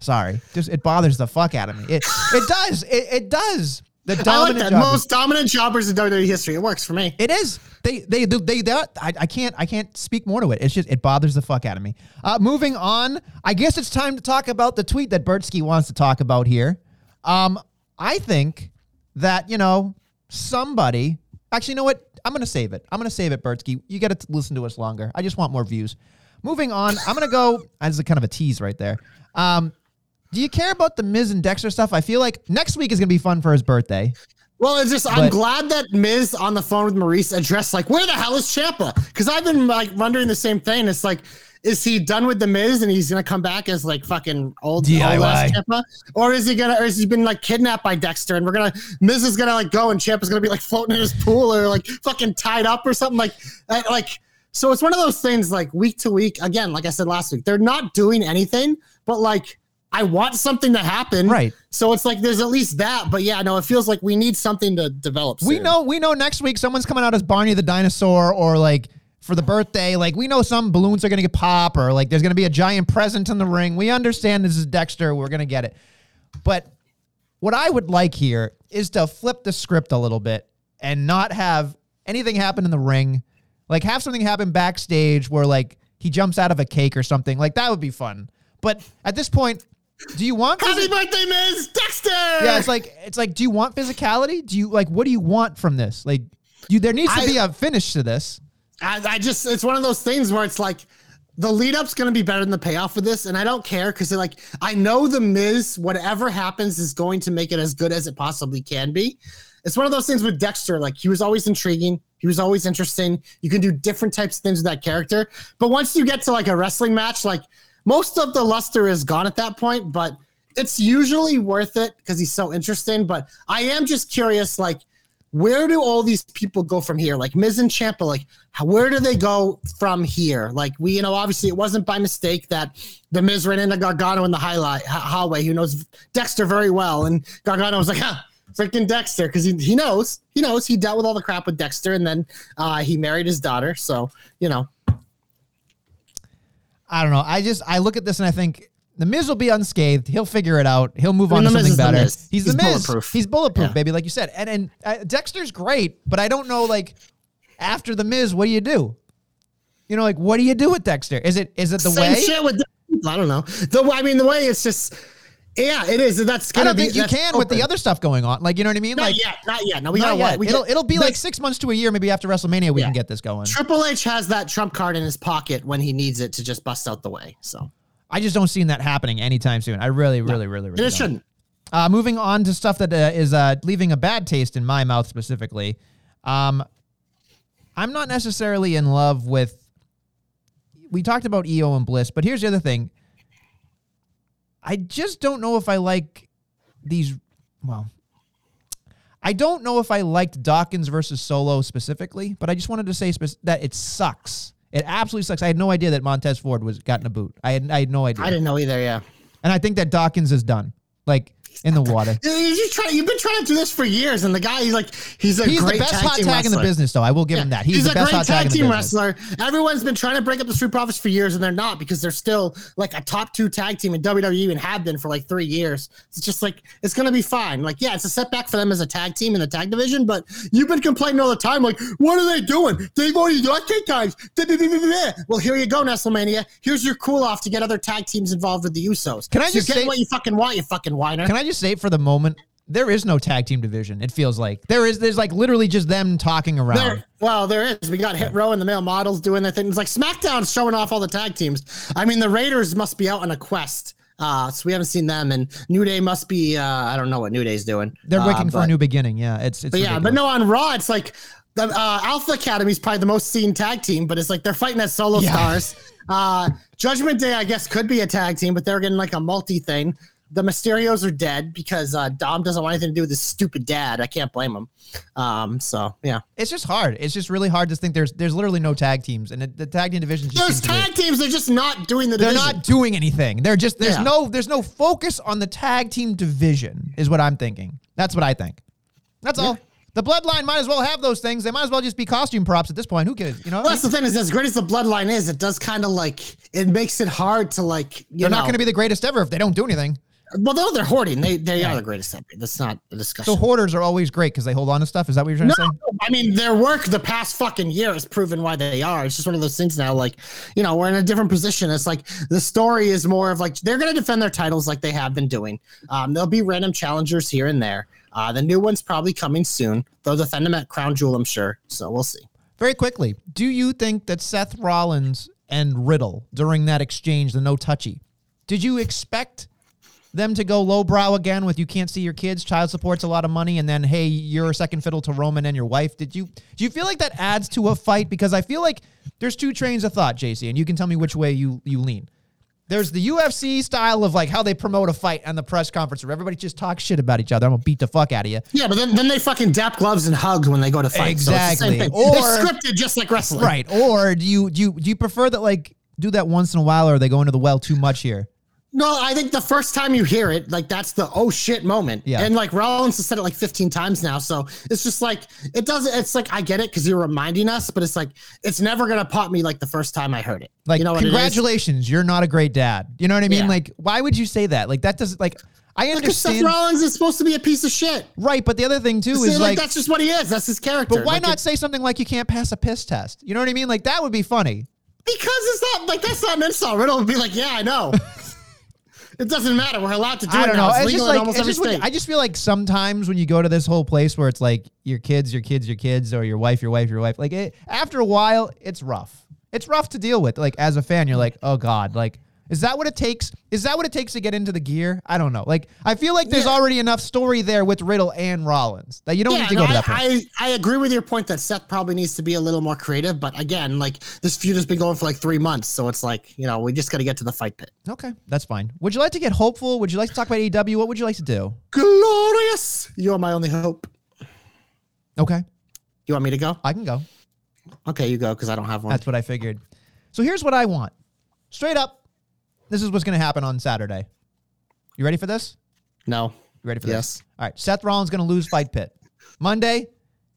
D: Sorry, just it bothers the fuck out of me. It it does. It, it does. The
A: like
D: dominant jobbers.
A: Most dominant jobbers in WWE history. It works for me.
D: It is. They they they, they that I, I can't I can't speak more to it. It's just it bothers the fuck out of me. Uh, moving on, I guess it's time to talk about the tweet that Bertsky wants to talk about here. Um, I think that you know somebody. Actually, you know what? I'm gonna save it. I'm gonna save it, Bertsky. You got to listen to us longer. I just want more views. Moving on, I'm gonna go [laughs] as a kind of a tease right there. Um, do you care about the Miz and Dexter stuff? I feel like next week is gonna be fun for his birthday.
A: Well, it's just I'm glad that Miz on the phone with Maryse addressed like, where the hell is Ciampa? Because I've been like wondering the same thing. It's like, is he done with the Miz and he's gonna come back as like fucking old,
D: DIY.
A: Ciampa, or is he gonna, or has he been like kidnapped by Dexter and we're gonna Miz is gonna like go and Ciampa's gonna be like floating in his pool or like fucking tied up or something like, uh, like. So it's one of those things like week to week. Again, like I said last week, they're not doing anything, but like. I want something to happen.
D: Right.
A: So it's like there's at least that, but yeah, no, it feels like we need something to develop.
D: We know we know next week someone's coming out as Barney the dinosaur or like for the birthday. Like we know some balloons are gonna get pop or like there's gonna be a giant present in the ring. We understand this is Dexter. We're gonna get it. But what I would like here is to flip the script a little bit and not have anything happen in the ring. Like have something happen backstage where like he jumps out of a cake or something. Like that would be fun. But at this point, do you want
A: Happy
D: phys-
A: birthday, Miz Dexter.
D: yeah, it's like it's like, do you want physicality? Do you like what do you want from this? Like, you there needs to
A: I-
D: be a finish to this.
A: I, I just it's one of those things where it's like the lead up's gonna be better than the payoff for this, and I don't care because like I know the Miz, whatever happens, is going to make it as good as it possibly can be. It's one of those things with Dexter, like he was always intriguing, he was always interesting. You can do different types of things with that character, but once you get to like a wrestling match, like most of the luster is gone at that point, but it's usually worth it because he's so interesting. But I am just curious, like where do all these people go from here? Like Miz and Ciampa, like how, where do they go from here? Like we, you know, obviously it wasn't by mistake that the Miz ran into Gargano in the highlight ha- hallway, who knows Dexter very well, and Gargano was like, huh, freaking Dexter, because he, he knows, he knows he dealt with all the crap with Dexter, and then uh, he married his daughter, so you know,
D: I don't know. I just I look at this and I think the Miz will be unscathed. He'll figure it out. He'll move
A: I
D: on to
A: The
D: something
A: the
D: better.
A: Miz.
D: He's the
A: He's
D: Miz.
A: bulletproof.
D: He's bulletproof,
A: Yeah.
D: baby, like you said. And and uh, Dexter's great, but I don't know like after the Miz, what do you do? You know, like what do you do with Dexter? Is it is it the
A: same
D: way?
A: shit with. I don't know. The I mean, the way it's just, yeah, it is. That's
D: I
A: gonna
D: don't
A: be.
D: think you can with the other stuff going on. Like you know what I mean?
A: Not
D: like
A: yet, not yet. No, we gotta
D: yet.
A: We
D: it'll
A: got-
D: it'll be
A: the-
D: like six months to a year, maybe after WrestleMania we
A: Yeah.
D: can get this going.
A: Triple H has that trump card in his pocket when he needs it to just bust out the way. So
D: I just don't see that happening anytime soon. I really, really, really, really.
A: and it
D: don't.
A: shouldn't.
D: Uh, moving on to stuff that uh, is uh, leaving a bad taste in my mouth specifically. Um, I'm not necessarily in love with. We talked about EO and Bliss, but here's the other thing. I just don't know if I like these. Well, I don't know if I liked Dawkins versus Solo specifically, but I just wanted to say spec- that it sucks. It absolutely sucks. I had no idea that Montez Ford was gotten a boot. I had I had no idea,
A: I didn't know either. Yeah.
D: and I think that Dawkins is done, like in the water. [laughs]
A: You, try, you've been trying to do this for years, and the guy, he's like, he's a
D: He's the best
A: tag
D: hot
A: team
D: tag in the
A: wrestler.
D: business, though. I will give him that. He's, the
A: a
D: best
A: great
D: hot tag,
A: tag team wrestler. Everyone's been trying to break up the Street Profits for years, and they're not because they're still like a top two tag team in WWE and have been for like three years. It's just like it's gonna be fine. Like, yeah, it's a setback for them as a tag team in the tag division, but you've been complaining all the time. Like, what are they doing? They've already done tag times. Well, here you go, WrestleMania. Here's your cool off to get other tag teams involved with the Usos.
D: Can I
A: So
D: just
A: getting
D: say-
A: what you fucking want, you fucking whiner?
D: Can I just say for the moment, there is no tag team division. It feels like there is. There's like literally just them talking around.
A: There, well, there is. We got Hit Row and the male models doing their things. Like SmackDown's showing off all the tag teams. I mean, the Raiders must be out on a quest. Uh, so we haven't seen them, and New Day must be. Uh, I don't know what New Day's doing.
D: They're
A: uh,
D: looking for a new beginning. Yeah, it's it's.
A: But yeah, but no, on Raw, it's like the uh, Alpha Academy is probably the most seen tag team, but it's like they're fighting as solo
D: Yeah.
A: stars. [laughs] Uh, Judgment Day, I guess, could be a tag team, but they're getting like a multi thing. The Mysterios are dead because uh, Dom doesn't want anything to do with his stupid dad. I can't blame him. Um, so yeah,
D: it's just hard. It's just really hard to think. There's there's literally no tag teams, and it, the tag team division just
A: there's
D: seems to be-
A: tag teams. They're just not doing the.
D: They're
A: division.
D: not doing anything. They're just there's
A: Yeah.
D: no there's no focus on the tag team division. Is what I'm thinking. That's what I think. That's all. The bloodline might as well have those things. They might as well just be costume props at this point. Who cares? You know,
A: Well, that's the thing is, as great as the bloodline is, it does kind of like it makes it hard to like. You
D: they're
A: know,
D: not going to be the greatest ever if they don't do anything.
A: Well, no, they're hoarding. They they are the greatest ever. That's not a discussion.
D: So hoarders are always great because they hold on to stuff. Is that what you're trying
A: no,
D: to say?
A: I mean their work the past fucking year has proven why they are. It's just one of those things now. Like, you know, we're in a different position. It's like the story is more of like they're going to defend their titles like they have been doing. Um, there'll be random challengers here and there. Uh, the new one's probably coming soon. They'll defend them at Crown Jewel, I'm sure. So we'll see.
D: Very quickly, do you think that Seth Rollins and Riddle during that exchange, the no touchy, did you expect them to go lowbrow again with you can't see your kids, child support's a lot of money, and then hey, you're a second fiddle to Roman and your wife? Did you do you feel like that adds to a fight? Because I feel like there's two trains of thought, JC, and you can tell me which way you you lean. There's the UFC style of like how they promote a fight on the press conference where everybody just talks shit about each other. I'm gonna beat the fuck out of you.
A: Yeah, but then, then they fucking dap gloves and hug when they go to fight. So it's the
D: Exactly. Or-
A: it's scripted just like wrestling.
D: Right. Or do you do you do you prefer that like do that once in a while or are they going to the well too much here?
A: No, I think the first time you hear it, like that's the oh shit moment.
D: Yeah.
A: And like Rollins has said it like 15 times now. So it's just like it doesn't it's like I get it because you're reminding us, but it's like it's never gonna pop me like the first time I heard it.
D: Like
A: you know what it is?
D: congratulations, you're not a great dad. You know what I mean?
A: Yeah.
D: Like why would you say that? Like that doesn't like I
A: Because Seth
D: understand
A: Rollins is supposed to be a piece of shit.
D: right, but the other thing too
A: See,
D: is
A: like,
D: like
A: that's just what he is. That's his character.
D: but why
A: Like,
D: not
A: it-
D: say something like you can't pass a piss test? You know what I mean? Like that would be funny.
A: because it's not like that's not an insult. Riddle would be like, yeah, I know. [laughs] it doesn't matter. We're allowed to do
D: I
A: it
D: don't
A: now.
D: know.
A: It's
D: It's
A: legal
D: just
A: in almost every
D: when-
A: state.
D: I just feel like sometimes when you go to this whole place where it's like your kids, your kids, your kids, or your wife, your wife, your wife. Like it, after a while, it's rough. It's rough to deal with. Like as a fan, you're like, oh god, like is that what it takes? Is that what it takes to get into the gear? I don't know. Like I feel like there's
A: Yeah.
D: already enough story there with Riddle and Rollins that you don't need to
A: no,
D: go to
A: I,
D: that point.
A: I, I agree with your point that Seth probably needs to be a little more creative, but again, like this feud has been going for like three months, so it's like you know we just got to get to the fight pit.
D: okay, that's fine. Would you like to get hopeful? Would you like to talk about AEW? What would you like to do?
A: Glorious! You are my only hope.
D: Okay,
A: You want me to go?
D: I can go.
A: Okay, you go because I don't have one.
D: That's what I figured. So here's what I want. Straight up, this is what's going to happen on Saturday. You ready for this?
A: no.
D: You ready for
A: Yes.
D: this? Yes. All right. Seth Rollins going to lose Fight Pit. Monday,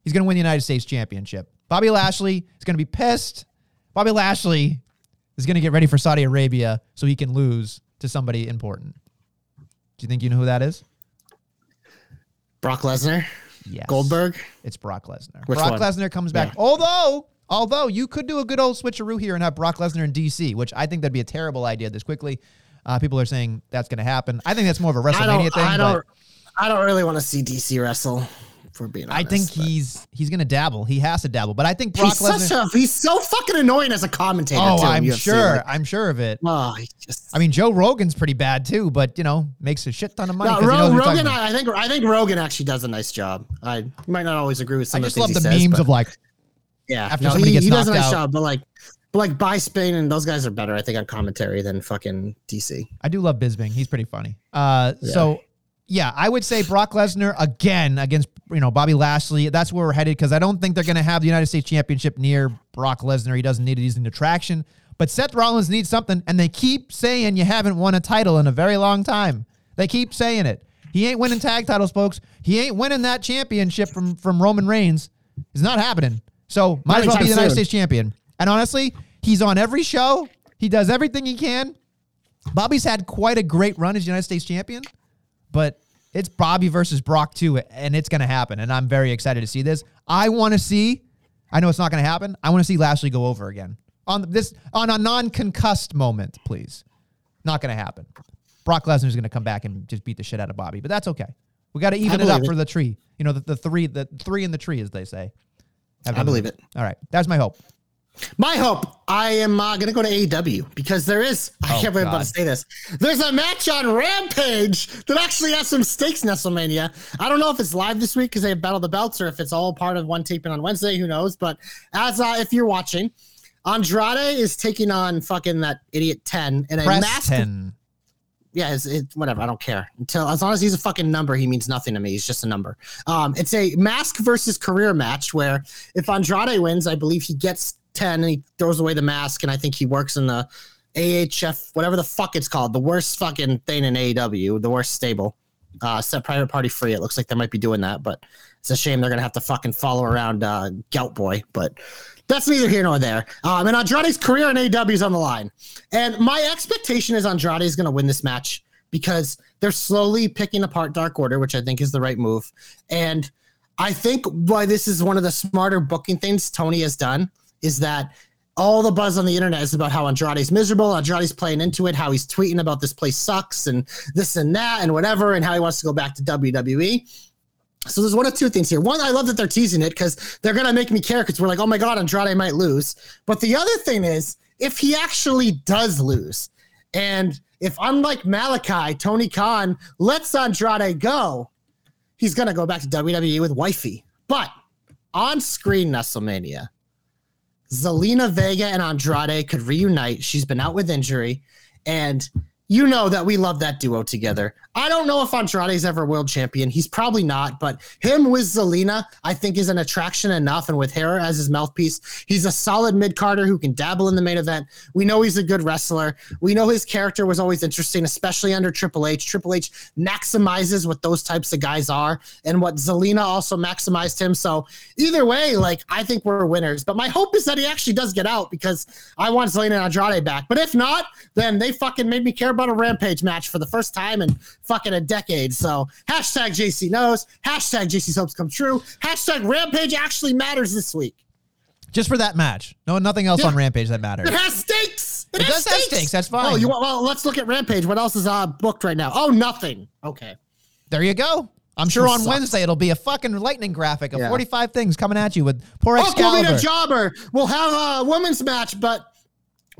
D: he's going to win the United States Championship. Bobby Lashley is going to be pissed. Bobby Lashley is going to get ready for Saudi Arabia so he can lose to somebody important. Do you think you know who that is?
A: Brock Lesnar,
D: Yes.
A: Goldberg.
D: It's Brock Lesnar. Brock
A: one?
D: Lesnar comes back.
A: Yeah.
D: Although, although you could do a good old switcheroo here and have Brock Lesnar in DC, which I think that'd be a terrible idea this quickly. Uh, people are saying that's going to happen. I think that's more of a WrestleMania
A: don't.
D: thing.
A: I don't. I don't really want to see DC wrestle. For being
D: I think
A: but-
D: he's he's going to dabble. He has to dabble. But I think Brock
A: he's such
D: Lesnar.
A: a. He's so fucking annoying as a commentator.
D: oh,
A: too,
D: I'm sure.
A: like,
D: I'm sure of it.
A: oh, just.
D: I mean, Joe Rogan's pretty bad too, but you know, makes a shit ton of money.
A: No,
D: 'cause he knows
A: Ro-
D: what he's talking
A: Rogan. I, I think I think Rogan actually does a nice job. I might not always agree with
D: I
A: some
D: just
A: of the
D: love
A: things
D: the
A: he says,
D: memes
A: but
D: of like,
A: yeah.
D: after
A: no,
D: somebody
A: he,
D: gets
A: he does a nice
D: out.
A: job, but like, but like Bisping and those guys are better, I think, on commentary than fucking DC.
D: I do love Bisping. He's pretty funny. Uh, so yeah, I would say Brock Lesnar again against you know Bobby Lashley. That's where we're headed because I don't think they're going to have the United States Championship near Brock Lesnar. He doesn't need it. He's an attraction. But Seth Rollins needs something, and they keep saying you haven't won a title in a very long time. They keep saying it. He ain't winning tag titles, folks. He ain't winning that championship from from Roman Reigns. It's not happening. So might as well be the United
A: soon.
D: States champion. And honestly, he's on every show. He does everything he can. Bobby's had quite a great run as United States champion, but it's Bobby versus Brock too, and it's going to happen. And I'm very excited to see this. I want to see. I know it's not going to happen. I want to see Lashley go over again on this on a non-concussed moment, please. Not going to happen. Brock Lesnar's going to come back and just beat the shit out of Bobby, but that's okay. We got to even it up
A: it.
D: for the tree. You know, the, the three, the three in the tree, as they say.
A: I believe it.
D: All right, that's my hope.
A: My hope, I am uh, going to go to AEW because there is, I
D: Oh,
A: can't believe I'm about to say this. There's a match on Rampage that actually has some stakes in WrestleMania. I don't know if it's live this week because they have Battle of the Belts or if it's all part of one taping on Wednesday. Who knows? But as uh, if you're watching, Andrade is taking on fucking that idiot 10 and a mask.
D: Preston.
A: Yeah, it's, it, whatever. I don't care. Until as long as he's a fucking number, he means nothing to me. He's just a number. Um, it's a mask versus career match where if Andrade wins, I believe he gets ten and he throws away the mask, and I think he works in the AHF, whatever the fuck it's called, the worst fucking thing in AEW, the worst stable. Uh, set private party free. It looks like they might be doing that, but it's a shame they're gonna have to fucking follow around uh, Gout Boy. But that's neither here nor there. Um, and Andrade's career in AEW is on the line. And my expectation is Andrade is going to win this match because they're slowly picking apart Dark Order, which I think is the right move. And I think why this is one of the smarter booking things Tony has done is that all the buzz on the internet is about how Andrade's miserable. Andrade's playing into it, how he's tweeting about this place sucks and this and that and whatever, and how he wants to go back to WWE. So there's one of two things here. One, I love that they're teasing it because they're gonna make me care because we're like, oh my god, Andrade might lose. But the other thing is, if he actually does lose, and if unlike Malakai, Tony Khan lets Andrade go, he's gonna go back to WWE with wifey. But on screen WrestleMania, Zelina Vega and Andrade could reunite. She's been out with injury, and you know that we love that duo together. I don't know if Andrade's ever world champion. He's probably not, but him with Zelina, I think, is an attraction enough. And with Hera as his mouthpiece, he's a solid mid carder who can dabble in the main event. We know he's a good wrestler. We know his character was always interesting, especially under Triple H. Triple H maximizes what those types of guys are, and what Zelina also maximized him. So either way, like I think we're winners. But my hope is that he actually does get out because I want Zelina and Andrade back. But if not, then they fucking made me care about a Rampage match for the first time in fucking a decade. So hashtag JC knows, hashtag JC's hopes come true, hashtag Rampage actually matters this week.
D: Just for that match. No, nothing else
A: Yeah.
D: on Rampage that matters.
A: It has stakes. It,
D: It
A: has
D: does have stakes, that's fine.
A: Oh, you want? Well, let's look at Rampage. What else is uh, booked right now? Oh, nothing. Okay.
D: There you go. I'm sure
A: Sure
D: on
A: sucks.
D: Wednesday it'll be a fucking lightning graphic of
A: Yeah.
D: 45 things coming at you with poor
A: Oh,
D: Excalibur.
A: the Jobber. We'll have a women's match, but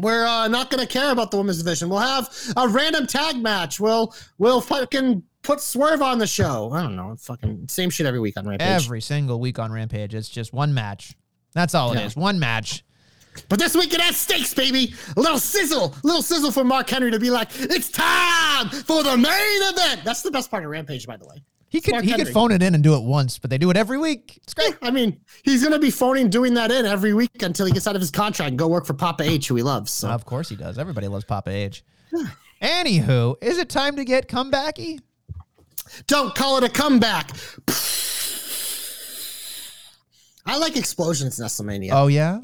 A: we're uh, not going to care about the women's division. We'll have a random tag match. We'll we'll fucking put Swerve on the show. I don't know. Fucking same shit every week on Rampage.
D: Every single week on Rampage, it's just one match. That's all it is.
A: Yeah.
D: One match.
A: But this week it has stakes, baby. A little sizzle, a little sizzle for Mark Henry to be like, it's time for the main event. That's the best part of Rampage, by the way.
D: He could
A: Mark
D: he could phone it in and do it once, but they do it every week. It's great.
A: I mean, he's gonna be phoning doing that in every week until he gets out of his contract and go work for Papa H, who he loves. So
D: Of course he does. Everybody loves Papa H. [sighs] Anywho, is it time to get comebacky?
A: don't call it a comeback. I like explosions in WrestleMania.
D: Oh yeah.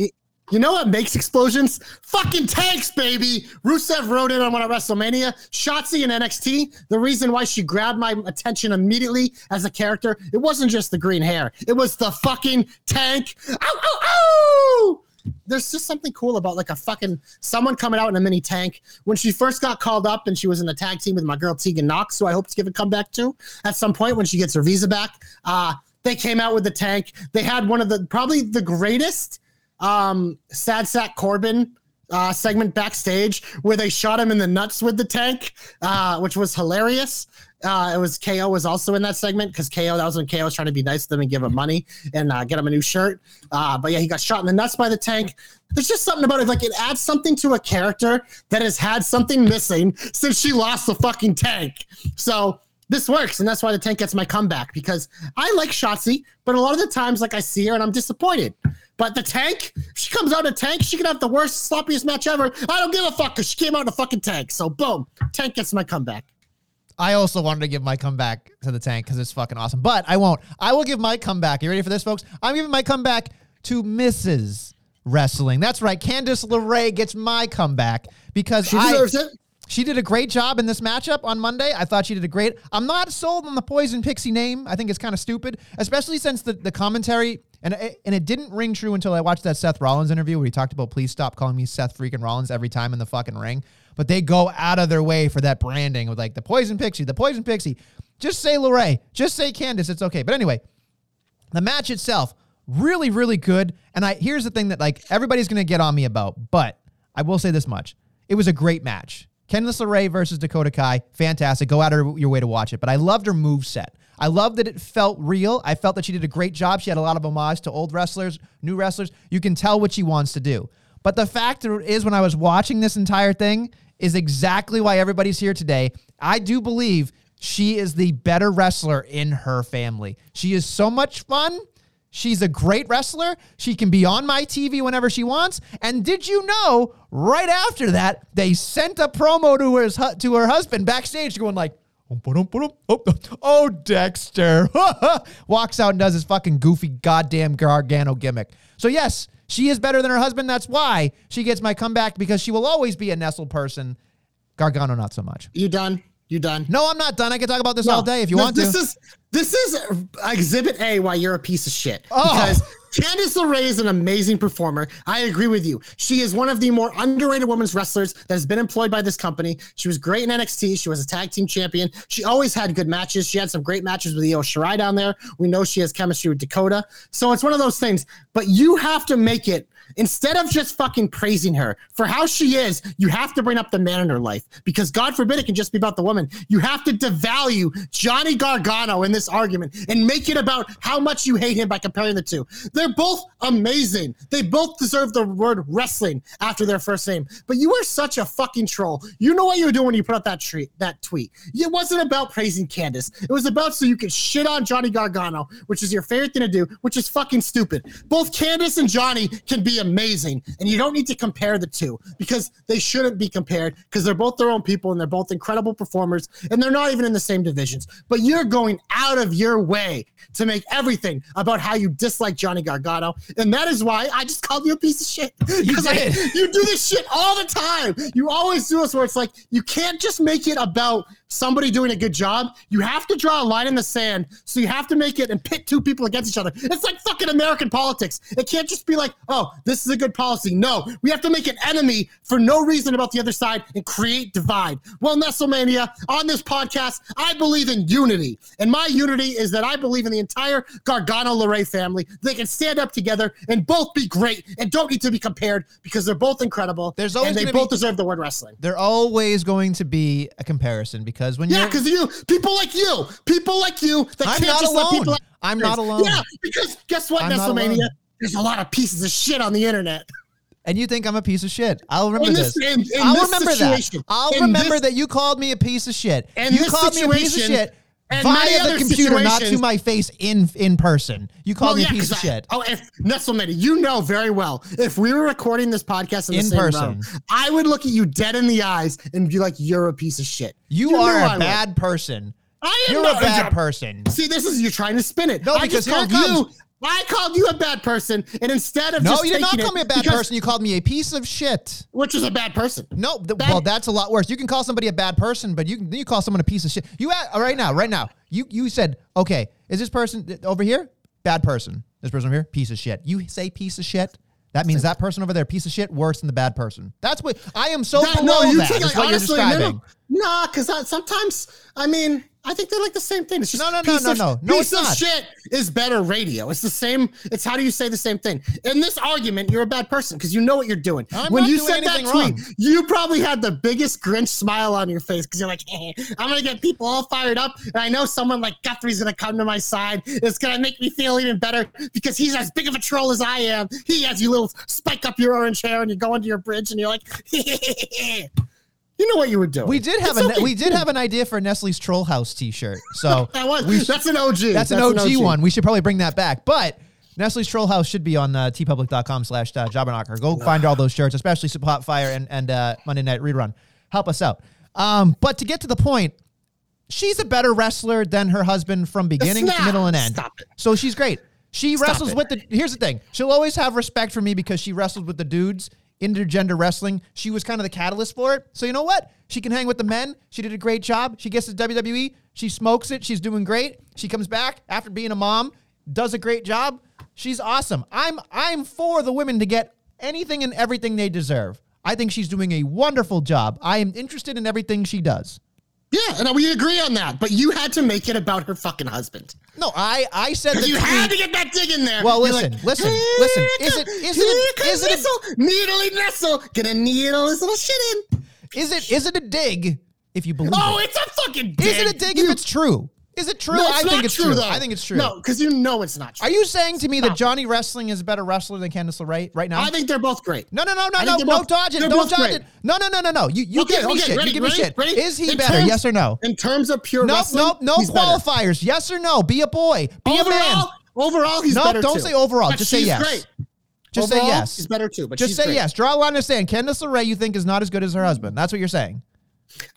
A: You know what makes explosions? Fucking tanks, baby. Rusev wrote it on one of WrestleMania. Shotzi in NXT. The reason why she grabbed my attention immediately as a character, it wasn't just the green hair. It was the fucking tank. Ow, ow, ow! There's just something cool about like a fucking someone coming out in a mini tank. When she first got called up and she was in the tag team with my girl Tegan Nox, who I hope to give a comeback to at some point when she gets her visa back. Uh, they came out with the tank. They had one of the probably the greatest um sad sack corbin uh segment backstage where they shot him in the nuts with the tank uh which was hilarious. Uh it was ko was also in that segment because ko that was when ko was trying to be nice to them and give him money and uh, get him a new shirt. Uh but yeah he got shot in the nuts by the tank. There's just something about it like it adds something to a character that has had something missing since she lost the fucking tank. So this works, and that's why the tank gets my comeback because I like Shotzi, but a lot of the times, like I see her and I'm disappointed. But the tank, if she comes out in a tank, she can have the worst, sloppiest match ever. I don't give a fuck because she came out in a fucking tank. So boom, tank gets my comeback.
D: I also wanted to give my comeback to the tank because it's fucking awesome. But I won't. I will give my comeback. You ready for this, folks? I'm giving my comeback to Mrs. Wrestling. That's right. Candice LeRae gets my comeback because
A: She
D: I,
A: deserves it.
D: She did a great job in this matchup on Monday. I thought she did a great. I'm not sold on the Poison Pixie name. I think it's kind of stupid, especially since the, the commentary and it, and it didn't ring true until I watched that Seth Rollins interview where he talked about please stop calling me Seth freaking Rollins every time in the fucking ring. But they go out of their way for that branding with like the Poison Pixie, the Poison Pixie. Just say LeRae. Just say Candice. It's okay. But anyway, the match itself really really good and i here's the thing that like everybody's gonna get on me about but i will say this much it was a great match Candice LeRae versus Dakota Kai, fantastic. Go out of your way to watch it. But I loved her move set. I love that it felt real. I felt that she did a great job. She had a lot of homage to old wrestlers, new wrestlers. You can tell what she wants to do. But the fact is, when I was watching this entire thing, is exactly why everybody's here today. I do believe she is the better wrestler in her family. She is so much fun. She's a great wrestler. She can be on my TV whenever she wants. And did you know, right after that, they sent a promo to her, to her husband backstage going like, Oh, oh, oh, Dexter. [laughs] Walks out and does his fucking goofy goddamn Gargano gimmick. So yes, she is better than her husband. That's why she gets my comeback because she will always be a Nestle person. Gargano, not so much.
A: You done? You done?
D: No, I'm not done. I can talk about this
A: No,
D: all day if you
A: this-
D: want
A: this
D: to.
A: is this is uh, exhibit A why you're a piece of shit.
D: Oh.
A: Because Candice LeRae is an amazing performer. I agree with you. She is one of the more underrated women's wrestlers that has been employed by this company. She was great in NXT. She was a tag team champion. She always had good matches. She had some great matches with Io Shirai down there. We know she has chemistry with Dakota. So it's one of those things. But you have to make it instead of just fucking praising her for how she is, you have to bring up the man in her life because God forbid it can just be about the woman. You have to devalue Johnny Gargano in this argument and make it about how much you hate him by comparing the two. They're both amazing. They both deserve the word wrestling after their first name. But you are such a fucking troll. You know what you were doing when you put out that tweet. that tweet. It wasn't about praising Candice. It was about so you could shit on Johnny Gargano, which is your favorite thing to do, which is fucking stupid. Both Candice and Johnny can be amazing, and you don't need to compare the two because they shouldn't be compared because they're both their own people and they're both incredible performers, and they're not even in the same divisions. But you're going out of your way to make everything about how you dislike Johnny Gargano, and that is why I just called you a piece of shit. [laughs]
D: You
A: 'Cause I- you do this shit all the time. You always do this where it's like you can't just make it about somebody doing a good job. You have to draw a line in the sand. So you have to make it and pit two people against each other. It's like fucking American politics. It can't just be like, oh, this is a good policy. No, we have to make an enemy for no reason about the other side and create divide. Well, Nestlemania, on this podcast, I believe in unity. And my unity is that I believe in the entire Gargano LeRae family. They can stand up together and both be great and don't need to be compared because they're both incredible.
D: There's always
A: and they both
D: be-
A: deserve the word wrestling.
D: They're always going to be a comparison because when
A: Yeah, because you, people like you, people like you that
D: I'm
A: can't just let people. Like
D: I'm not alone.
A: Yeah, because guess what,
D: not
A: There's a lot of pieces of shit on the internet.
D: and you think I'm a piece of shit. I'll remember
A: In
D: this.
A: this- in- in
D: I'll
A: this
D: remember
A: situation,
D: that. I'll remember
A: this-
D: that you called me a piece of shit.
A: In
D: you called me a piece of shit
A: and
D: via the computer, not to my face in in person. You called me a piece of
A: I-
D: shit.
A: Oh, if Nestlemania, you know very well, if we were recording this podcast in, the
D: In
A: same
D: person.
A: room, I would look at you dead in the eyes and be like, "You're a piece of shit."
D: You,
A: know
D: are
A: I
D: a
A: would.
D: bad person.
A: I am
D: You're a bad
A: job-
D: person.
A: See, this is you're trying to spin it.
D: No,
A: I
D: because
A: just called you. I called you a bad person, and instead of
D: No, you did not call me a bad person. You called me a piece of shit.
A: which is a bad person.
D: No, th-
A: Bad-
D: well, that's a lot worse. You can call somebody a bad person, but you can you call someone a piece of shit. You a- right now, right now, you you said, okay, is this person over here bad person? This person over here, piece of shit. You say piece of shit. That means that person over there, piece of shit, worse than the bad person. That's what I am so
A: That-
D: below that.
A: take
D: is
A: it-
D: what
A: honestly, no,
D: describing.
A: no, nah, because sometimes I mean I think they're like the same thing. It's just
D: No, no, no, no,
A: of,
D: no. No,
A: piece
D: it's
A: of
D: not.
A: shit is better radio. It's the same. It's how do you say the same thing in this argument? You're a bad person because you know what you're doing.
D: I'm
A: when you
D: doing
A: said that tweet,
D: wrong.
A: you probably had the biggest Grinch smile on your face because you're like, "Eh, I'm gonna get people all fired up, and I know someone like Guthrie's gonna come to my side. It's gonna make me feel even better because he's as big of a troll as I am. He has you little spike up your orange hair, and you go into your bridge, and you're like, [laughs] you know what you were doing.
D: We did have
A: It's
D: a
A: okay.
D: we did have an idea for Nestle's Troll House T-shirt. So [laughs]
A: That was that's an OG.
D: That's an OG, one. We should probably bring that back. But Nestle's Troll House should be on uh, teepublic.com slash uh, jobberknocker. Go find all those shirts, especially Support Fire and, and uh, Monday Night Rerun. Help us out. Um, but to get to the point, she's a better wrestler than her husband from beginning to
A: not.
D: middle and end.
A: Stop.
D: So she's great. She wrestles
A: it.
D: with the. Here's the thing. She'll always have respect for me because she wrestled with the dudes. Intergender wrestling. She was kind of the catalyst for it. So you know what? She can hang with the men. She did a great job. She gets to WWE. She smokes it. She's doing great. She comes back after being a mom, does a great job. She's awesome. I'm I'm for the women to get anything and everything they deserve. I think she's doing a wonderful job. I am interested in everything she does.
A: Yeah, and we agree on that. But you had to make it about her fucking husband.
D: No, I I said that
A: You had to get that dig in there.
D: Well,
A: You're
D: listen,
A: like,
D: listen, listen. Is it- is it- is a-
A: needly Nestle, gonna needle his little shit in.
D: Is it is it a dig if you believe
A: Oh,
D: it?
A: it's a fucking dig.
D: Is it a dig
A: You-
D: if it's true? Is it true?
A: No,
D: I think it's true.
A: though.
D: I think it's true.
A: No, because you know it's not true.
D: Are you saying to me that Johnny Wrestling is a better wrestler than Candice LeRae right now?
A: I think they're both great.
D: no, no, no, no, no, no,
A: they're both-
D: dodge it. Don't dodge
A: great.
D: it. No, no, no, no, no. You, you
A: Okay,
D: give me
A: okay,
D: shit.
A: ready,
D: you give me shit.
A: ready?
D: Is he
A: In
D: better?
A: terms-
D: yes or no?
A: In terms of pure
D: Nope,
A: wrestling,
D: nope, no
A: he's better.
D: qualifiers. Yes or no? Be a boy. Be a man.
A: Overall, overall, he's
D: Nope,
A: better
D: don't
A: too.
D: say overall.
A: But
D: Just say yes.
A: Great.
D: Just say yes.
A: He's better too. But
D: Just say
A: great.
D: yes. Draw a line in the sand. Candice LeRae, you think is not as good as her husband. That's what you're saying.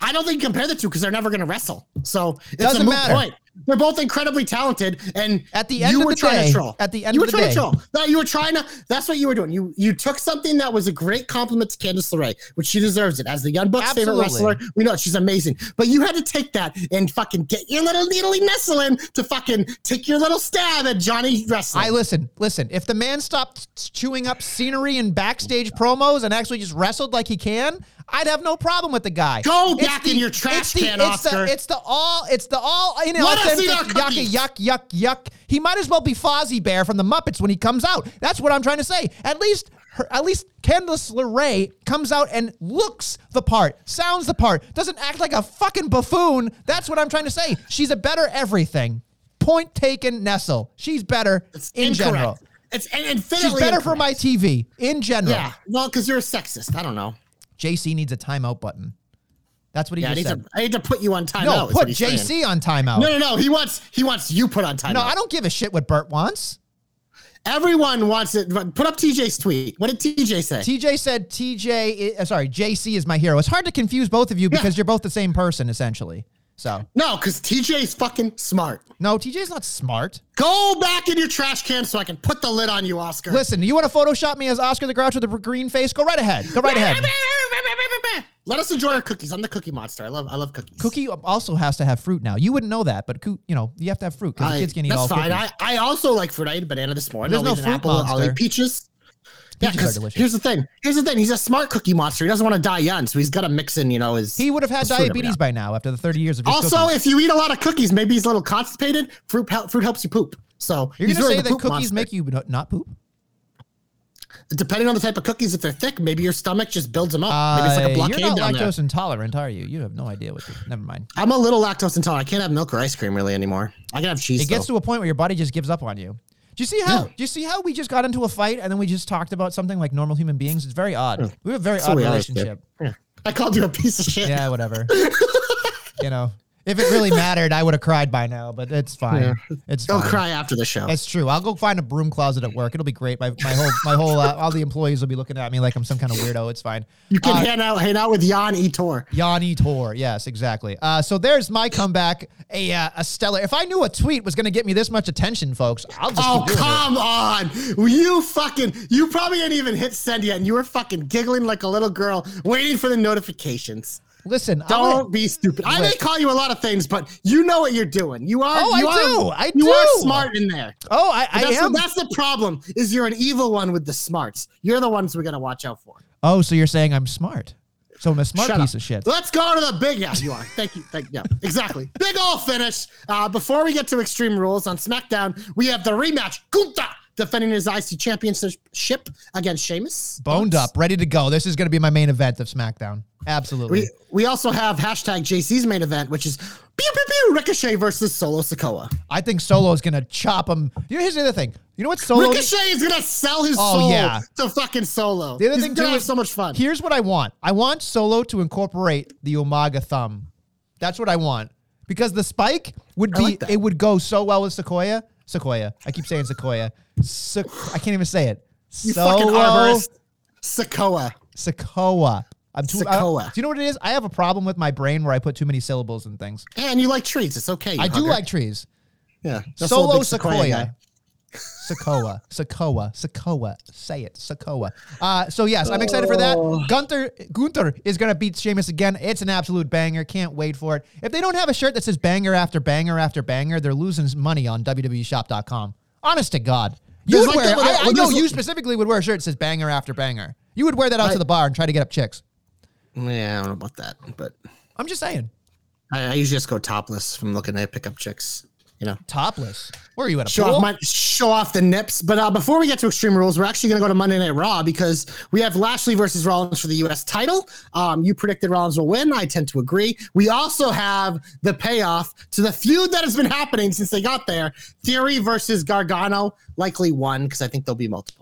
A: I don't think you compare the two because they're never going to wrestle. So it's
D: Doesn't matter.
A: point. they're both incredibly talented. And
D: At the end
A: you
D: of
A: were
D: the
A: trying
D: day-
A: to troll.
D: at the end
A: you
D: of
A: were
D: the
A: trying
D: day-
A: to troll. No, you were trying to. That's what you were doing. You you took something that was a great compliment to Candice LeRae, which she deserves it as the Young Bucks' favorite wrestler. We know she's amazing, but you had to take that and fucking get your little needly nestle in to fucking take your little stab at Johnny Wrestling.
D: I listen, listen. If the man stopped chewing up scenery and backstage promos and actually just wrestled like he can, I'd have no problem with the guy.
A: Go
D: It's
A: back in your trash
D: it's the,
A: can,
D: it's
A: Oscar.
D: The, it's the all. It's the all. You know,
A: Let us eat
D: authentic
A: our
D: yuck, yuck, yuck, yuck. He might as well be Fozzie Bear from the Muppets when he comes out. That's what I'm trying to say. At least, her, at least Candice LeRae comes out and looks the part, sounds the part, doesn't act like a fucking buffoon. That's what I'm trying to say. She's a better everything. Point taken, Nestle. She's better
A: It's
D: in
A: incorrect.
D: general.
A: It's and
D: She's better for my TV in general.
A: Yeah, well, because you're a sexist. I don't know.
D: JC needs a timeout button. That's what he
A: Yeah, I need, to,
D: said.
A: I need to put you on timeout.
D: No, put JC
A: saying.
D: on timeout.
A: No, no, no. He wants he wants you put on timeout.
D: No, I don't give a shit what Bert wants.
A: Everyone wants it. Put up TJ's tweet. What did TJ say?
D: TJ said TJ, uh, sorry, JC is my hero. It's hard to confuse both of you because you're both the same person, essentially. So,
A: no, because TJ's fucking smart.
D: no, TJ's not smart.
A: Go back in your trash can so I can put the lid on you, Oscar.
D: Listen, you want to Photoshop me as Oscar the Grouch with a green face? Go right ahead. Go right ahead. [laughs]
A: Let us enjoy our cookies. I'm the cookie monster. I love I love cookies.
D: Cookie also has to have fruit now. You wouldn't know that, but coo- you know you have to have fruit because kids can eat
A: that's
D: all
A: fine.
D: cookies.
A: I, I also like fruit. I ate a banana this morning.
D: There's
A: I'll
D: no fruit
A: apple. I'll
D: monster.
A: eat peaches. Yeah,
D: Peaches are
A: 'cause
D: delicious.
A: here's the thing. Here's the thing. He's a smart cookie monster. He doesn't want to die young, so he's got to mix in, you know, his.
D: he would have had
A: his fruit every
D: diabetes by now after the 30 years of just
A: Also,
D: cookies.
A: if you eat a lot of cookies, maybe he's a little constipated. Fruit fruit helps you poop. So
D: You're
A: he's
D: gonna
A: really
D: say that cookies
A: monster.
D: make you not poop?
A: Depending on the type of cookies, if they're thick, maybe your stomach just builds them up. maybe it's like a
D: Uh,
A: blockade
D: you're not
A: down there.
D: lactose intolerant, are you? You have no idea what. The, never mind.
A: I'm a little lactose intolerant. I can't have milk or ice cream really anymore. I can have cheese.
D: It gets to a point where your body just gives up on you. Do you see how?
A: Yeah.
D: Do you see how we just got into a fight and then we just talked about something like normal human beings? It's very odd. We have a very odd relationship.
A: Yeah. I called you a piece of shit.
D: Yeah, whatever. [laughs] you know, if it really mattered, I would have cried by now. But it's fine.
A: Yeah.
D: It's
A: Go
D: fine.
A: cry after the show.
D: It's true. I'll go find a broom closet at work. It'll be great. My, my whole my whole uh, all the employees will be looking at me like I'm some kind of weirdo. It's fine.
A: you can
D: Uh,
A: hang out, hang out with Jan Etor.
D: Yanni Tor. Yes, exactly. Uh, so there's my comeback. A, uh, a stellar. If I knew a tweet was going to get me this much attention, folks, I'll just
A: Oh
D: keep doing it.
A: come on! You fucking you probably didn't even hit send yet, and you were fucking giggling like a little girl, waiting for the notifications.
D: Listen,
A: Don't
D: gonna-
A: be stupid. I may call you a lot of things, but you know what you're doing. You are.
D: Oh,
A: you
D: I
A: are,
D: do. I
A: you are smart in there.
D: Oh, I, I
A: That's,
D: am.
A: the, that's the problem. Is you're an evil one with the smarts. You're the ones we gotta watch out for.
D: oh, so you're saying I'm smart? So I'm a smart
A: Shut
D: piece
A: up.
D: of shit.
A: Let's go to the big. Yeah, you are. Thank you. Thank yeah, exactly. Big old finish. Uh, before we get to Extreme Rules on SmackDown, we have the rematch. Gunther defending his IC championship against Sheamus.
D: Boned up, ready to go. This is going to be my main event of SmackDown. Absolutely.
A: We we also have hashtag JC's main event, which is pew pew pew Ricochet versus Solo Sikoa.
D: I think Solo is going to chop him. You know, here's the other thing. You know what Solo?
A: Ricochet is gonna sell his
D: Oh,
A: soul
D: yeah.
A: to fucking Solo.
D: The other
A: He's
D: thing
A: gonna
D: too
A: have so much fun.
D: Here's what I want. I want Solo to incorporate the Umaga thumb. That's what I want because the spike would be.
A: like
D: it would go so well with Sequoia. Sequoia. I keep saying Sequoia. Se- I can't even say it.
A: you fucking arborist. Sikoa.
D: Sequoia. I'm too. I-
A: Sequoia.
D: do you know what it is? I have a problem with my brain where I put too many syllables in things.
A: And you like trees. It's okay. you
D: I do like trees.
A: yeah. That's a little
D: Solo Sequoia. Sequoia, Sequoia, Sequoia. Say it, Sequoia. Uh, so yes, I'm excited for that.
A: Oh.
D: Gunther, Gunther is gonna beat Sheamus again. It's an absolute banger. Can't wait for it. If they don't have a shirt that says banger after banger after banger, they're losing money on WWEshop.com. Honest to God, you would
A: like
D: wear.
A: little-
D: I, I know you specifically would wear a shirt that says banger after banger. You would wear that out
A: I-
D: to the bar and try to get up chicks.
A: Yeah, I don't know about that, but
D: I'm just saying,
A: I, I usually just go topless from looking at pick up chicks. You know,
D: topless. Where are you at a
A: show
D: pool?
A: off my show off the nips. But uh, before we get to Extreme Rules, we're actually going to go to Monday Night Raw because we have Lashley versus Rollins for the U.S. title. Um, you predicted Rollins will win. I tend to agree. We also have the payoff to the feud that has been happening since they got there. Theory versus Gargano, likely one because I think there'll be multiple.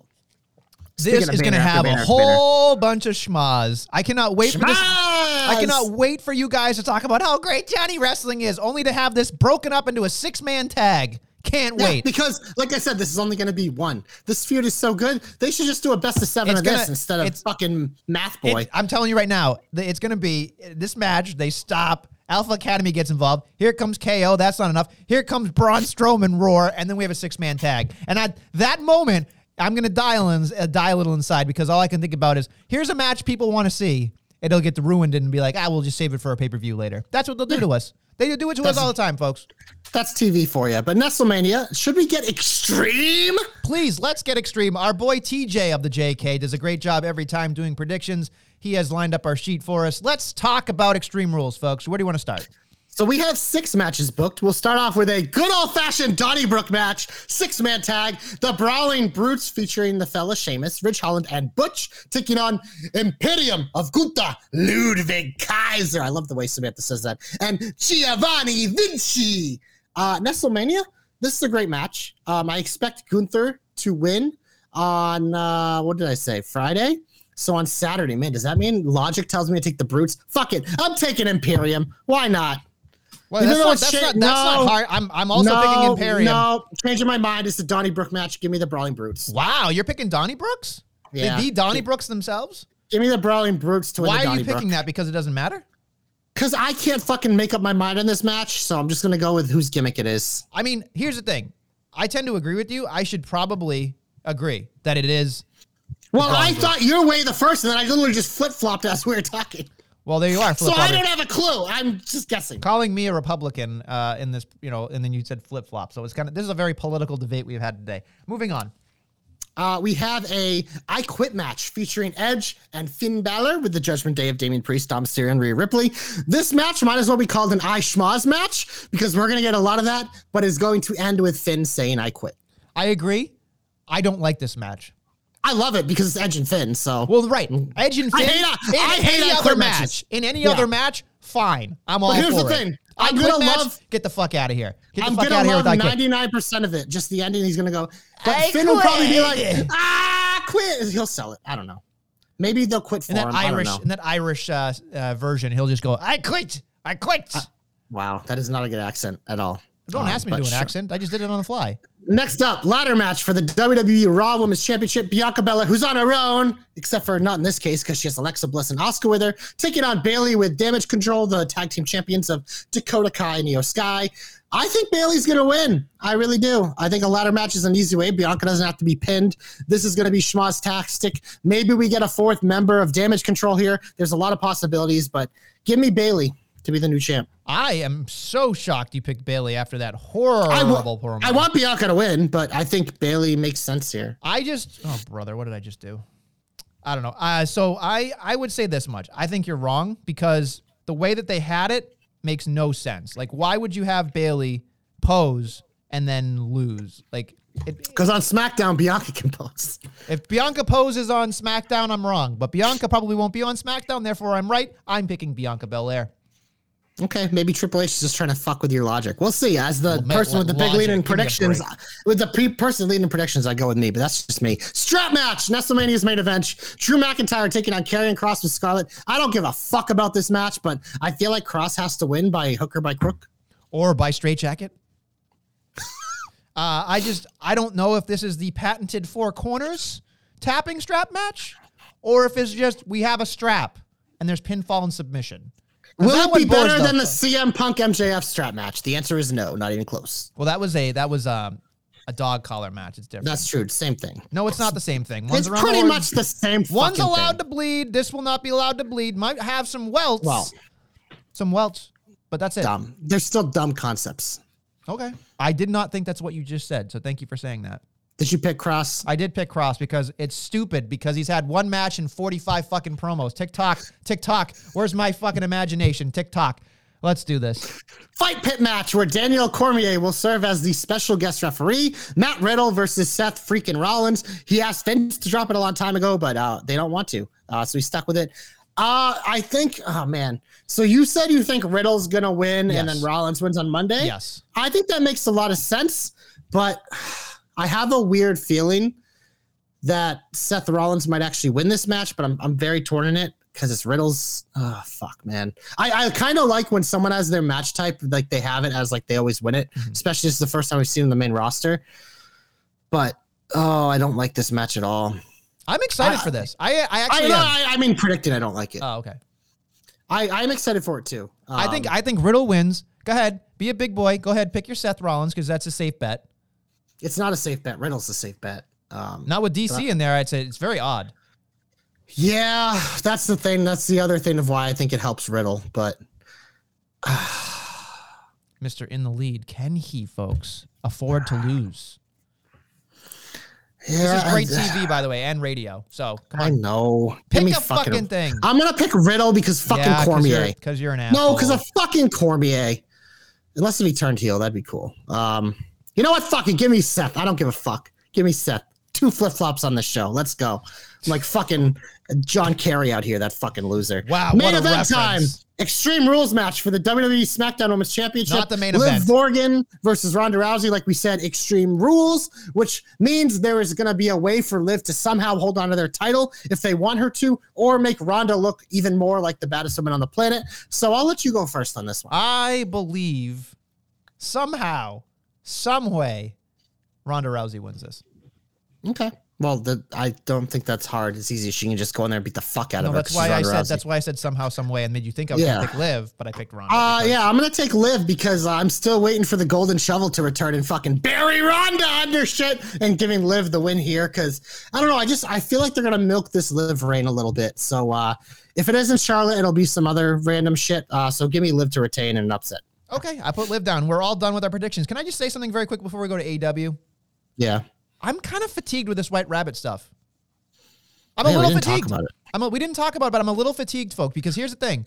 D: This
A: Speaking
D: is going to have
A: banner
D: a
A: after banner.
D: whole bunch of schmaz. I cannot wait for this. I cannot wait for you guys to talk about how great Johnny Wrestling is, only to have this broken up into a six man tag. Can't
A: Yeah,
D: wait.
A: because, like I said, this is only going to be one. This feud is so good. They should just do a best of seven
D: It's
A: of
D: gonna-
A: instead of
D: it's-
A: fucking Math
D: It-
A: Boy.
D: I'm telling you right now, it's going to be this match. They stop Alpha Academy gets involved. Here comes KO. That's not enough. Here comes Braun Strowman roar, and then we have a six man tag. And at that moment, I'm gonna dial in, uh, die a little inside because all I can think about is here's a match people want to see. And it'll get ruined and be like, ah, we'll just save it for a pay per view later. That's what they'll do to us. They do it to us all the time, folks.
A: That's TV for you. But Nestlemania, should we get extreme?
D: Please, let's get extreme. Our boy TJ of the JK does a great job every time doing predictions. He has lined up our sheet for us. Let's talk about extreme rules, folks. Where do you want to start?
A: So we have six matches booked. We'll start off with a good old fashioned Donnybrook match, six man tag. The Brawling Brutes featuring the fella Sheamus, Ridge Holland, and Butch taking on Imperium of Gunther, Ludwig Kaiser. I love the way Samantha says that. And Giovanni Vinci. Uh, Nestlemania, this is a great match. Um, I expect Gunther to win on, uh, what did I say, Friday? So on Saturday, man, does that mean logic tells me to take the Brutes? Fuck it. I'm taking Imperium. Why not?
D: Well,
A: Even
D: that's,
A: though
D: not, that's, not, that's not hard. I'm, I'm also picking Imperium.
A: No, changing my mind. It's the Donnybrook match. Give me the Brawling Brutes.
D: Wow, you're picking Donnie Brooks?
A: Yeah.
D: The, the Donnie Brooks themselves?
A: Give me the Brawling Brutes to win
D: Why are you picking that? Because it doesn't matter?
A: Because I can't fucking make up my mind on this match, so I'm just gonna go with whose gimmick it is.
D: I mean, here's the thing. I tend to agree with you. I should probably agree that it is.
A: Well, I thought your way the first, and then I literally just flip flopped as we were talking.
D: Well, there you are.
A: So I don't have a clue. I'm just guessing.
D: calling me a Republican uh, in this, you know, and then you said flip flop. So it's kind of this is a very political debate we've had today. Moving on.
A: Uh, we have a I Quit match featuring Edge and Finn Balor with the Judgment Day of Damien Priest, Dom Mysterio, and Rhea Ripley. This match might as well be called an I Schmoz match because we're gonna get a lot of that, but is going to end with Finn saying I quit.
D: I agree. I don't like this match.
A: I love it because it's Edge and Finn. So
D: Well, right. Edge and Finn.
A: I hate a-
D: in
A: I hate
D: any other
A: quit
D: match.
A: matches.
D: In any
A: Yeah.
D: other match, fine. I'm all
A: here's
D: for
A: the
D: it.
A: thing. I'm gonna
D: match,
A: love-
D: Get the fuck out of here. Get the
A: I'm
D: fuck
A: gonna love
D: with I quit.
A: 99 percent of it. Just the ending, he's gonna go. But
D: I
A: Finn will probably be like, ah, quit. He'll sell it. I don't know. Maybe they'll quit for
D: In that
A: him.
D: Irish, in that Irish uh, uh, version, he'll just go, "I quit. I quit."
A: Wow, that is not a good accent at all.
D: Don't
A: Uh,
D: ask me to do an
A: sure.
D: accent. I just did it on the fly.
A: Next up, ladder match for the WWE Raw Women's Championship. Bianca Belair, who's on her own, except for not in this case because she has Alexa Bliss and Oscar with her, taking on Bayley with Damage Control, the tag team champions of Dakota Kai and Io Sky. I think Bayley's gonna win. I really do. I think a ladder match is an easy way. Bianca doesn't have to be pinned. This is gonna be Schmaz tactic. Maybe we get a fourth member of Damage Control here. There's a lot of possibilities, but give me Bayley to be the new champ.
D: I am so shocked you picked Bayley after that
A: I,
D: horrible promo.
A: I want Bianca to win, but I think Bayley makes sense here.
D: I just, oh brother, what did I just do? I don't know. Uh, so I, I would say this much. I think you're wrong because the way that they had it makes no sense. Like, why would you have Bayley pose and then lose? Like, it,
A: Because on SmackDown, Bianca can pose.
D: if Bianca poses on SmackDown, I'm wrong. But Bianca probably won't be on SmackDown, therefore I'm right. I'm picking Bianca Belair.
A: Okay, maybe Triple H is just trying to fuck with your logic. We'll see. As the
D: ma-
A: person with the big lead in
D: give me a
A: predictions, with the pre- person leading in predictions, I go with me. But that's just me. Strap match, WrestleMania's main event. Drew McIntyre taking on Karrion Kross with Scarlett. I don't give a fuck about this match, but I feel like Kross has to win by hook or by crook.
D: or by straight jacket. [laughs] uh, I just I don't know if this is the patented four corners tapping strap match, or if it's just we have a strap and there's pinfall and submission. 'Cause
A: Will
D: that
A: it be better
D: the
A: than the
D: fuck-
A: CM Punk MJF strap match? The answer is no, not even close.
D: Well, that was a that was um, a dog collar match. It's different.
A: That's true. Same thing.
D: no, it's not the same thing. One's
A: It's pretty
D: the
A: much the same.
D: One's allowed
A: thing.
D: to bleed. This will not be allowed to bleed. Might have some welts.
A: Well.
D: some welts, but that's it.
A: dumb. They're still dumb concepts.
D: Okay. I did not think that's what you just said. So thank you for saying that.
A: Did you pick Kross?
D: I did pick Kross because it's stupid because he's had one match and 45 fucking promos. TikTok, TikTok, where's my fucking imagination? TikTok. Let's do this.
A: Fight pit match where Daniel Cormier will serve as the special guest referee. Matt Riddle versus Seth freaking Rollins. He asked Vince to drop it a long time ago, but uh, they don't want to. Uh, so he stuck with it. Uh, I think, oh man. So you said you think Riddle's going to win and then Rollins wins on Monday?
D: Yes.
A: I think that makes a lot of sense, but I have a weird feeling that Seth Rollins might actually win this match, but I'm, I'm very torn in it because it's Riddle's. Oh, fuck, man. I, I kind of like when someone has their match type, like they have it as like they always win it,
D: Mhm.
A: especially this is the first time we've seen the main roster. But oh, I don't like this match at all.
D: I'm excited
A: I-
D: for this. I I
A: I,
D: actually am.
A: I, I mean, predicting, I don't like it.
D: Oh, okay.
A: I I'm excited for it too.
D: I think
A: Um,
D: I think Riddle wins. Go ahead, be a big boy. Go ahead, pick your Seth Rollins because that's a safe bet.
A: It's not a safe bet. Riddle's a safe bet. Um,
D: Not with DC in there, I'd say it's very odd.
A: yeah, that's the thing. That's the other thing of why I think it helps Riddle. But [sighs]
D: Mister in the lead, can he, folks, afford to lose?
A: yeah,
D: This is great
A: I,
D: TV, by the way, and radio. So come on.
A: I know.
D: pick
A: me
D: a fucking, thing.
A: I'm gonna pick Riddle because fucking
D: Yeah,
A: Cormier.
D: you're- Because you're, an asshole.
A: No, because of fucking Cormier. Unless if he turned heel, that'd be cool. Um, you know what? Fucking give me Seth. I don't give a fuck. Give me Seth. Two flip flops on the show. Let's go. I'm like fucking John Kerry out here. That fucking loser.
D: Wow,
A: Main event time. Extreme Rules match for the WWE SmackDown Women's Championship.
D: Not the main
A: Liv
D: event.
A: Liv Morgan versus Ronda Rousey. Like we said, Extreme Rules, which means there is going to be a way for Liv to somehow hold on to their title if they want her to, or make Ronda look even more like the baddest woman on the planet. So I'll let you go first on this one.
D: I believe somehow, some way, Ronda Rousey wins this.
A: Okay. Well, the, I don't think that's hard. It's easy. She can just go in there and beat the fuck out
D: No,
A: of her.
D: that's why I said
A: Rousey.
D: that's why I said somehow, some way, and made you think I was
A: Yeah.
D: gonna pick Liv, but I picked Ronda.
A: Uh,
D: because-
A: yeah, I'm gonna take Liv because I'm still waiting for the golden shovel to return and fucking bury Ronda under shit and giving Liv the win here. Because I don't know, I just I feel like they're gonna milk this Liv reign a little bit. So uh, if it isn't Charlotte, it'll be some other random shit. Uh, so give me Liv to retain and an upset.
D: Okay, I put Liv down. We're all done with our predictions. Can I just say something very quick before we go to AW?
A: Yeah,
D: I'm kind of fatigued with this White Rabbit stuff. I'm a
A: Yeah, we
D: little fatigued.
A: about it.
D: I'm a, we didn't talk about it, but I'm a little fatigued, folk, because here's the thing.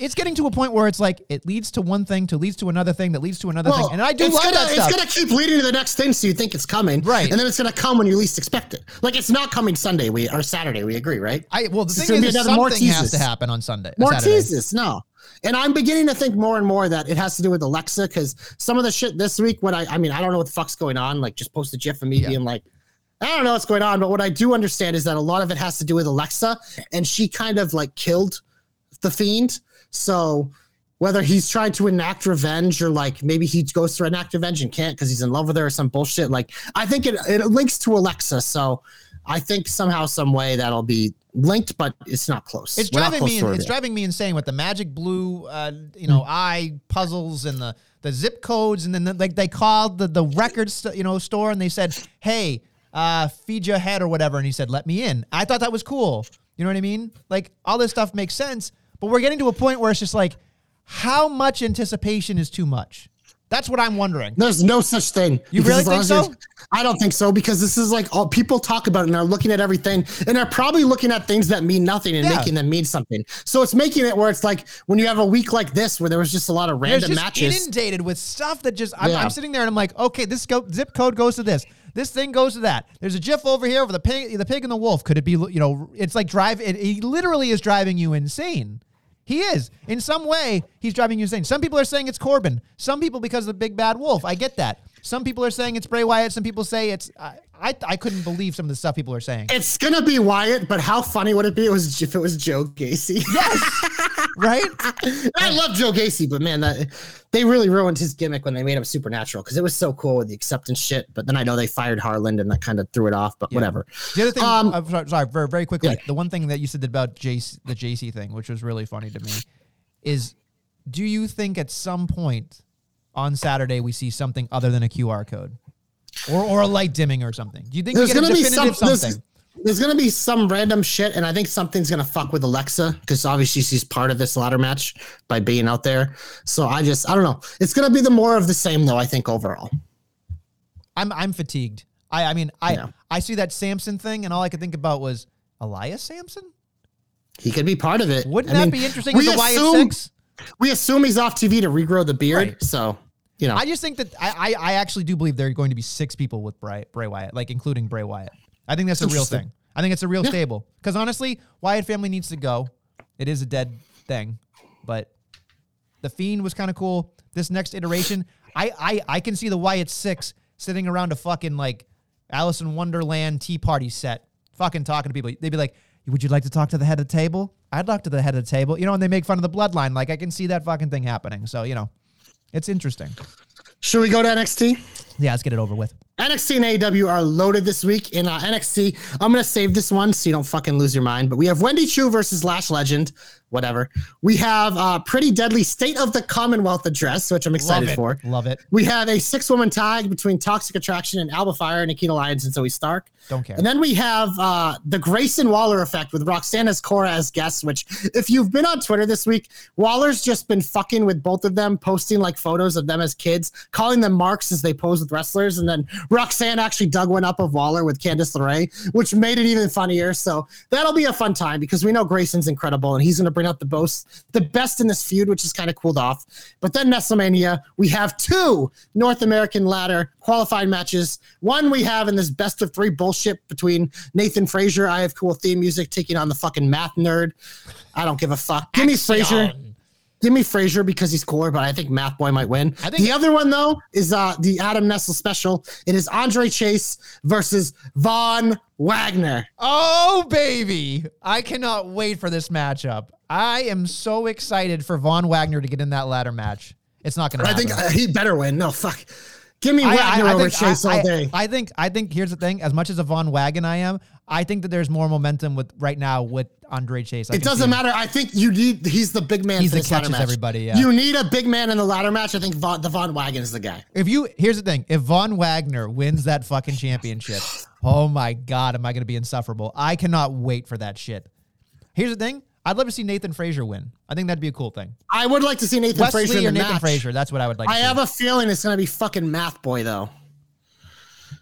D: It's getting to a point where it's like it leads to one thing, to leads to another thing, that leads to another thing, and I do love
A: gonna,
D: that stuff.
A: It's gonna keep leading to the next thing, so you think it's coming,
D: Right.
A: And then it's gonna come when you least expect it. Like it's not coming Sunday, we or Saturday. We agree, right?
D: I well, the
A: It's
D: thing is, is something has to happen on Sunday.
A: more teases. No. And I'm beginning to think more and more that it has to do with Alexa because some of the shit this week, what I, I mean, I don't know what the fuck's going on. Like, just post a GIF of me
D: Yeah.
A: being like, I don't know what's going on. But what I do understand is that a lot of it has to do with Alexa and she kind of like killed the fiend. So whether he's trying to enact revenge or like maybe he goes to enact revenge and can't because he's in love with her or some bullshit, like I think it, it links to Alexa. So I think somehow, some way that'll be linked, but it's not close.
D: It's
A: We're
D: driving
A: close
D: me. In, it's
A: yet.
D: driving me insane with the magic blue, uh, you know, eye puzzles and the the zip codes, and then the, like they called the the record, st- you know, store, and they said, "Hey, uh, feed your head or whatever," and he said, "Let me in." I thought that was cool. You know what I mean? Like all this stuff makes sense, but we're getting to a point where it's just like, how much anticipation is too much? That's what I'm wondering.
A: There's no such thing.
D: You
A: Because
D: really think so?
A: I don't think so because this is like all people talk about it and are looking at everything and they're probably looking at things that mean nothing and
D: Yeah.
A: making them mean something. So it's making it where it's like when you have a week like this where there was just a lot of random
D: just
A: matches.
D: inundated with stuff that just I'm,
A: Yeah.
D: I'm sitting there and I'm like, okay, this go, zip code goes to this. This thing goes to that. There's a GIF over here of the pig, the pig and the wolf. Could it be? You know, it's like drive. It, he literally is driving you insane. He is in some way. He's driving you insane. Some people are saying it's Corbin. Some people because of the big bad wolf. I get that. Some people are saying it's Bray Wyatt. Some people say it's. I I, I couldn't believe some of the stuff people are saying.
A: it's gonna be Wyatt, but how funny would it be it was if it was Joe Gacy?
D: Yes, [laughs] right?
A: I love Joe Gacy, but man, that they really ruined his gimmick when they made him supernatural because it was so cool with the acceptance shit. But then I know they fired Harland and that kind of threw it off. But whatever.
D: The other thing,
A: Um,
D: I'm sorry, sorry, very, very quickly,
A: Yeah.
D: the one thing that you said about JC, the JC thing, which was really funny to me, is do you think at some point on Saturday we see something other than a QR code or, or a light dimming or something? Do you think
A: There's gonna be some.
D: definitive
A: There's,
D: something?
A: there's gonna be some random shit, and I think something's gonna fuck with Alexa because obviously she's part of this ladder match by being out there. So I just I don't know. It's gonna be the more of the same though. I think overall.
D: I'm I'm fatigued. I I mean I
A: Yeah.
D: I see that Samson thing and all I could think about was Elias Samson.
A: He could be part of it.
D: Wouldn't
A: I
D: that
A: mean,
D: be interesting
A: we
D: with the
A: assume-? We assume he's off TV to regrow the beard.
D: Right.
A: So you know,
D: I just think that I, I I actually do believe there are going to be six people with Bray Bray Wyatt, like including Bray Wyatt. I think that's a real thing. I think it's a real stable because honestly, Wyatt family needs to go. It is a dead thing, but the Fiend was kind of cool. This next iteration, I I I can see the Wyatt six sitting around a fucking like Alice in Wonderland tea party set, fucking talking to people. They'd be like, "Would you like to talk to the head of the table?" I'd talk to the head of the table, you know, and they make fun of the bloodline. Like I can see that fucking thing happening. So you know, it's interesting.
A: should we go to NXT?
D: Yeah, let's get it over with.
A: NXT and AEW are loaded this week in uh, NXT. I'm gonna save this one so you don't fucking lose your mind. But we have Wendy Choo versus Lash Legend. Whatever. We have a pretty deadly State of the Commonwealth address, which I'm excited
D: it.
A: for.
D: Love it.
A: We have a six woman tag between Toxic Attraction and Alba Fyre, Nikita Lyons and Zoey Stark.
D: Don't care.
A: And then we have uh, the Grayson Waller effect with Roxanne as Cora as guests, which, if you've been on Twitter this week, Waller's just been fucking with both of them, posting like photos of them as kids, calling them marks as they pose with wrestlers. And then Roxanne actually dug one up of Waller with Candice LeRae, which made it even funnier. So that'll be a fun time because we know Grayson's incredible and he's going to bring out the most, the best in this feud, which is kind of cooled off. But then WrestleMania, we have two North American ladder qualifying matches. One we have in this best of three bullshit between Nathan Frazer, I have cool theme music, taking on the fucking math nerd. I don't give a fuck. Give me Frazer. Give me Frazer because he's cooler, but I think Math Boy might win.
D: I think-
A: the other one though is uh the Adam Nessel special. It is Andre Chase versus Von Wagner.
D: Oh, baby. I cannot wait for this matchup. I am so excited for Von Wagner to get in that ladder match. It's not going to
A: I
D: happen.
A: think uh, he better win. No fuck. Give me
D: I- I-
A: Wagner
D: I
A: over
D: think-
A: Chase
D: I-
A: all day.
D: I think I think here's the thing. As much as a Von Wagon I am, I think that there's more momentum with right now with Andre Chase.
A: It doesn't matter. I think you need. He's the big man.
D: He's
A: for
D: the catches
A: match.
D: everybody, yeah.
A: You need a big man in the ladder match. I think Von, the Von Wagon is the guy.
D: If you here's the thing, if Von Wagner wins that fucking championship, oh my god, am I going to be insufferable? I cannot wait for that shit. Here's the thing. I'd love to see Nathan Frazer win. I think that'd be a cool thing.
A: I would like to see Nathan Frazer
D: Wesley
A: in
D: or
A: the
D: Nathan
A: match.
D: Frazer. That's what I would like.
A: I
D: to
A: have
D: see.
A: a feeling it's gonna be fucking Math Boy though.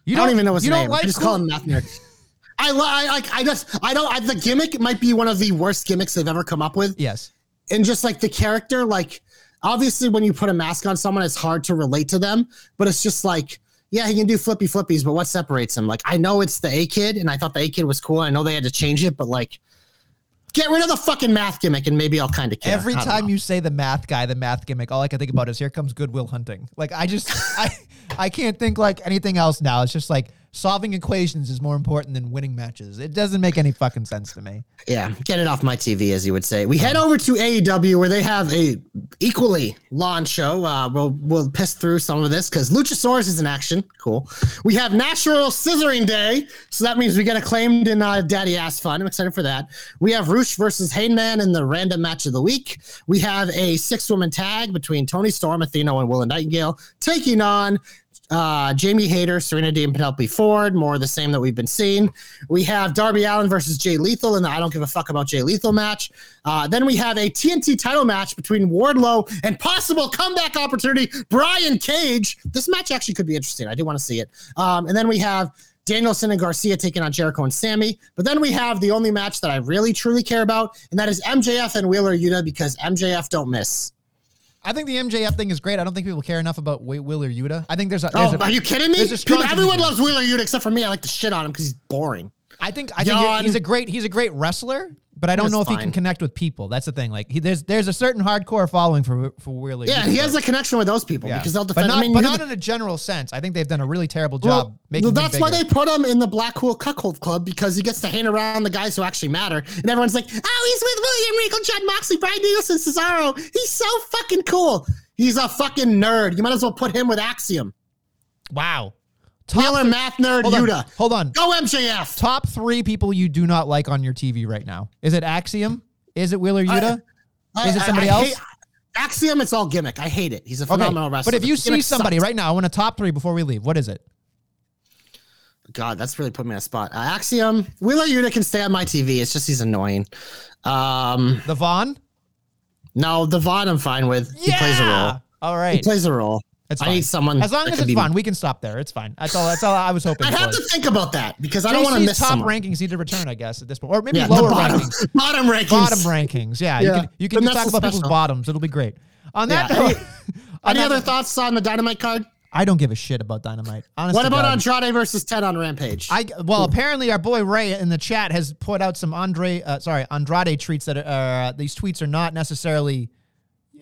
D: You
A: I don't even know his
D: you
A: name.
D: Don't like
A: I just
D: cool-
A: call him Math Nerd. [laughs] I li- I like. I just. I don't. I, the gimmick might be one of the worst gimmicks they've ever come up with.
D: Yes.
A: and just like the character, like obviously when you put a mask on someone, it's hard to relate to them, but it's just like, yeah, he can do flippy flippies, but what separates him? Like, I know it's the A kid, and I thought the A kid was cool. I know they had to change it, but like, get rid of the fucking math gimmick, and maybe I'll kind of care.
D: Every time
A: know.
D: you say the math guy, the math gimmick, all I can think about is here comes Good Will Hunting. Like I just [laughs] I I can't think like anything else now. It's just like solving equations is more important than winning matches. It doesn't make any fucking sense to me.
A: yeah, get it off my TV, as you would say. We head over to AEW where they have a equally lawn show. Uh, we'll we'll piss through some of this because Luchasaurus is in action. Cool. We have National Scissoring Day, so that means we get acclaimed in uh, Daddy Ass Fun. I'm excited for that. We have Roosh versus Heyman in the random match of the week. We have a six woman tag between Toni Storm, Athena, and Will Nightingale taking on uh, Jamie Hayter, Serena Deeb, and Penelope Ford, more of the same that we've been seeing. We have Darby Allin versus Jay Lethal in the I don't give a fuck about Jay Lethal match. Uh, then we have a TNT title match between Wardlow and possible comeback opportunity Brian Cage. This match actually could be interesting. I do want to see it. Um, and then we have Danielson and Garcia taking on Jericho and Sammy. But then we have the only match that I really truly care about, and that is MJF and Wheeler Yuta because MJF don't miss.
D: I think the MJF thing is great. I don't think people care enough about Wi- Will or Yuta. I think there's a.
A: Oh,
D: There's a
A: are you kidding me?
D: there's a strong
A: People, everyone loves Wheeler Yuta except for me. I like to shit on him because he's boring.
D: I think I think
A: Yawn.
D: he's a great he's a great wrestler, but I don't
A: That's
D: know if he can connect with people. That's the thing. Like he, there's there's a certain hardcore following for for Wheeler.
A: Yeah, he has a connection with those people
D: yeah.
A: because they'll
D: but
A: defend.
D: not,
A: I mean,
D: but
A: you're
D: not
A: the-
D: in a general sense. I think they've done a really terrible job
A: well,
D: making.
A: well,
D: him
A: that's why
D: bigger.
A: they put him in the Blackpool Cuckold Club because he gets to hang around the guys who actually matter, and everyone's like, "Oh, he's with William Regal, Jon Moxley, Bryan Danielson, Cesaro. He's so fucking cool. He's a fucking nerd. You might as well put him with Axiom,
D: Wow. Top
A: Wheeler,
D: th-
A: Math Nerd,
D: hold on, hold on.
A: Go MJF.
D: Top three people you do not like on your TV right now. Is it Axiom? Is it Wheeler Yuta?
A: I-
D: Is it
A: I-
D: somebody
A: I
D: else?
A: hate- Axiom, it's all gimmick. I hate it. He's a
D: okay.
A: phenomenal wrestler.
D: But if you see somebody
A: sucks.
D: right now, I want a top three before we leave. What is it?
A: God, that's really put me on a spot. Uh, Axiom, Wheeler Yuta can stay on my TV. It's just he's annoying. Um,
D: The Vaughn?
A: no, the Vaughn I'm fine with. He plays a role.
D: All right.
A: He plays a role.
D: It's
A: I
D: fine.
A: need someone.
D: As long
A: that
D: as
A: could
D: it's
A: be-
D: fun, we can stop there. It's fine. That's all. That's all I was hoping
A: I'd
D: for.
A: have to think about that because I don't want to
D: JC's
A: miss
D: top
A: someone.
D: rankings need to return, I guess, at this point, or maybe
A: yeah, the
D: lower
A: bottom,
D: rankings. [laughs]
A: bottom rankings.
D: Bottom rankings. Yeah, you
A: Yeah.
D: can you can
A: But
D: just talk
A: that's
D: about
A: a
D: people's
A: special.
D: bottoms. It'll be great. On that
A: Yeah.
D: note, [laughs]
A: Any-
D: on
A: Any
D: that
A: other thoughts on the Dynamite card?
D: I don't give a shit about Dynamite. Honestly,
A: What about
D: God.
A: Andrade versus Ted on Rampage?
D: I well, apparently our boy Ray in the chat has put out some Andre, uh, sorry, Andrade tweets that are uh, these tweets are not necessarily.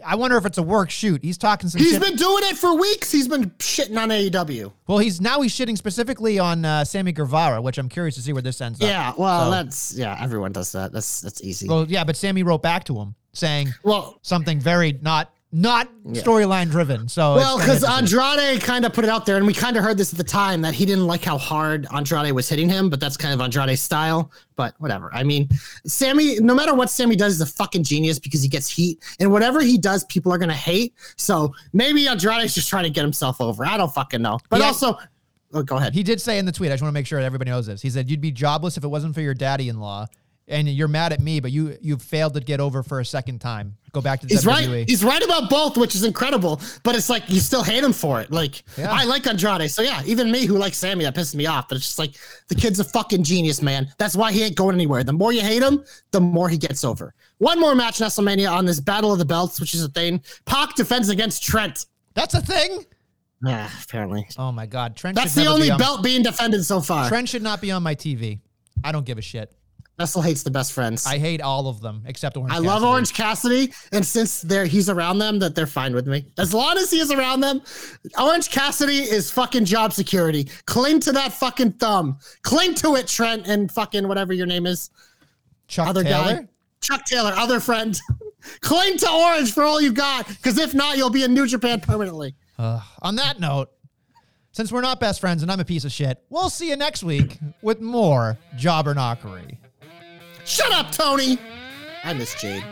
D: I wonder if it's a work shoot. He's talking some
A: He's
D: shit.
A: been doing it for weeks. He's been shitting on AEW.
D: well, he's now he's shitting specifically on uh, Sammy Guevara, which I'm curious to see where this ends up.
A: Yeah, well,
D: So-
A: that's yeah. Everyone does that. That's that's easy.
D: Well, yeah, but Sammy wrote back to him saying
A: well,
D: something very not not storyline driven. So
A: Well, because. Andrade kind of put it out there, and we kind of heard this at the time that he didn't like how hard Andrade was hitting him, but that's kind of Andrade's style. But whatever. I mean, Sammy, no matter what Sammy does, is a fucking genius because he gets heat, and whatever he does, people are gonna hate. So maybe Andrade's just trying to get himself over. I don't fucking know. But
D: Yeah.
A: also, oh, go ahead.
D: He did say in the tweet, I just want to make sure that everybody knows this. He said, You'd be jobless if it wasn't for your daddy in law. And you're mad at me, but you you failed to get over for a second time. Go back to the
A: He's
D: WWE.
A: right. He's right about both, which is incredible. But it's like you still hate him for it. Like
D: Yeah.
A: I like Andrade, so yeah. Even me, who likes Sammy, that pisses me off. But it's just like the kid's a fucking genius, man. That's why he ain't going anywhere. The more you hate him, the more he gets over. One more match in WrestleMania on this Battle of the Belts, which is a thing. Pac defends against Trent.
D: That's a thing.
A: Yeah, apparently.
D: Oh my God, Trent.
A: That's the only
D: be on,
A: belt being defended so far.
D: Trent should not be on my TV. I don't give a shit.
A: Wrestle hates the best friends.
D: I hate all of them except Orange.
A: I love Orange Cassidy, and since they're he's around them, that they're fine with me. As long as he is around them, Orange Cassidy is fucking job security. Cling to that fucking thumb. Cling to it, Trent, and fucking whatever your name is,
D: Chuck
A: other
D: Taylor.
A: guy, Chuck Taylor, other friend. [laughs] Cling to Orange for all you got, because if not, you'll be in New Japan permanently.
D: Uh, on that note, since we're not best friends and I'm a piece of shit, we'll see you next week with more jobber knockery.
A: Shut up, Tony. I miss Jade.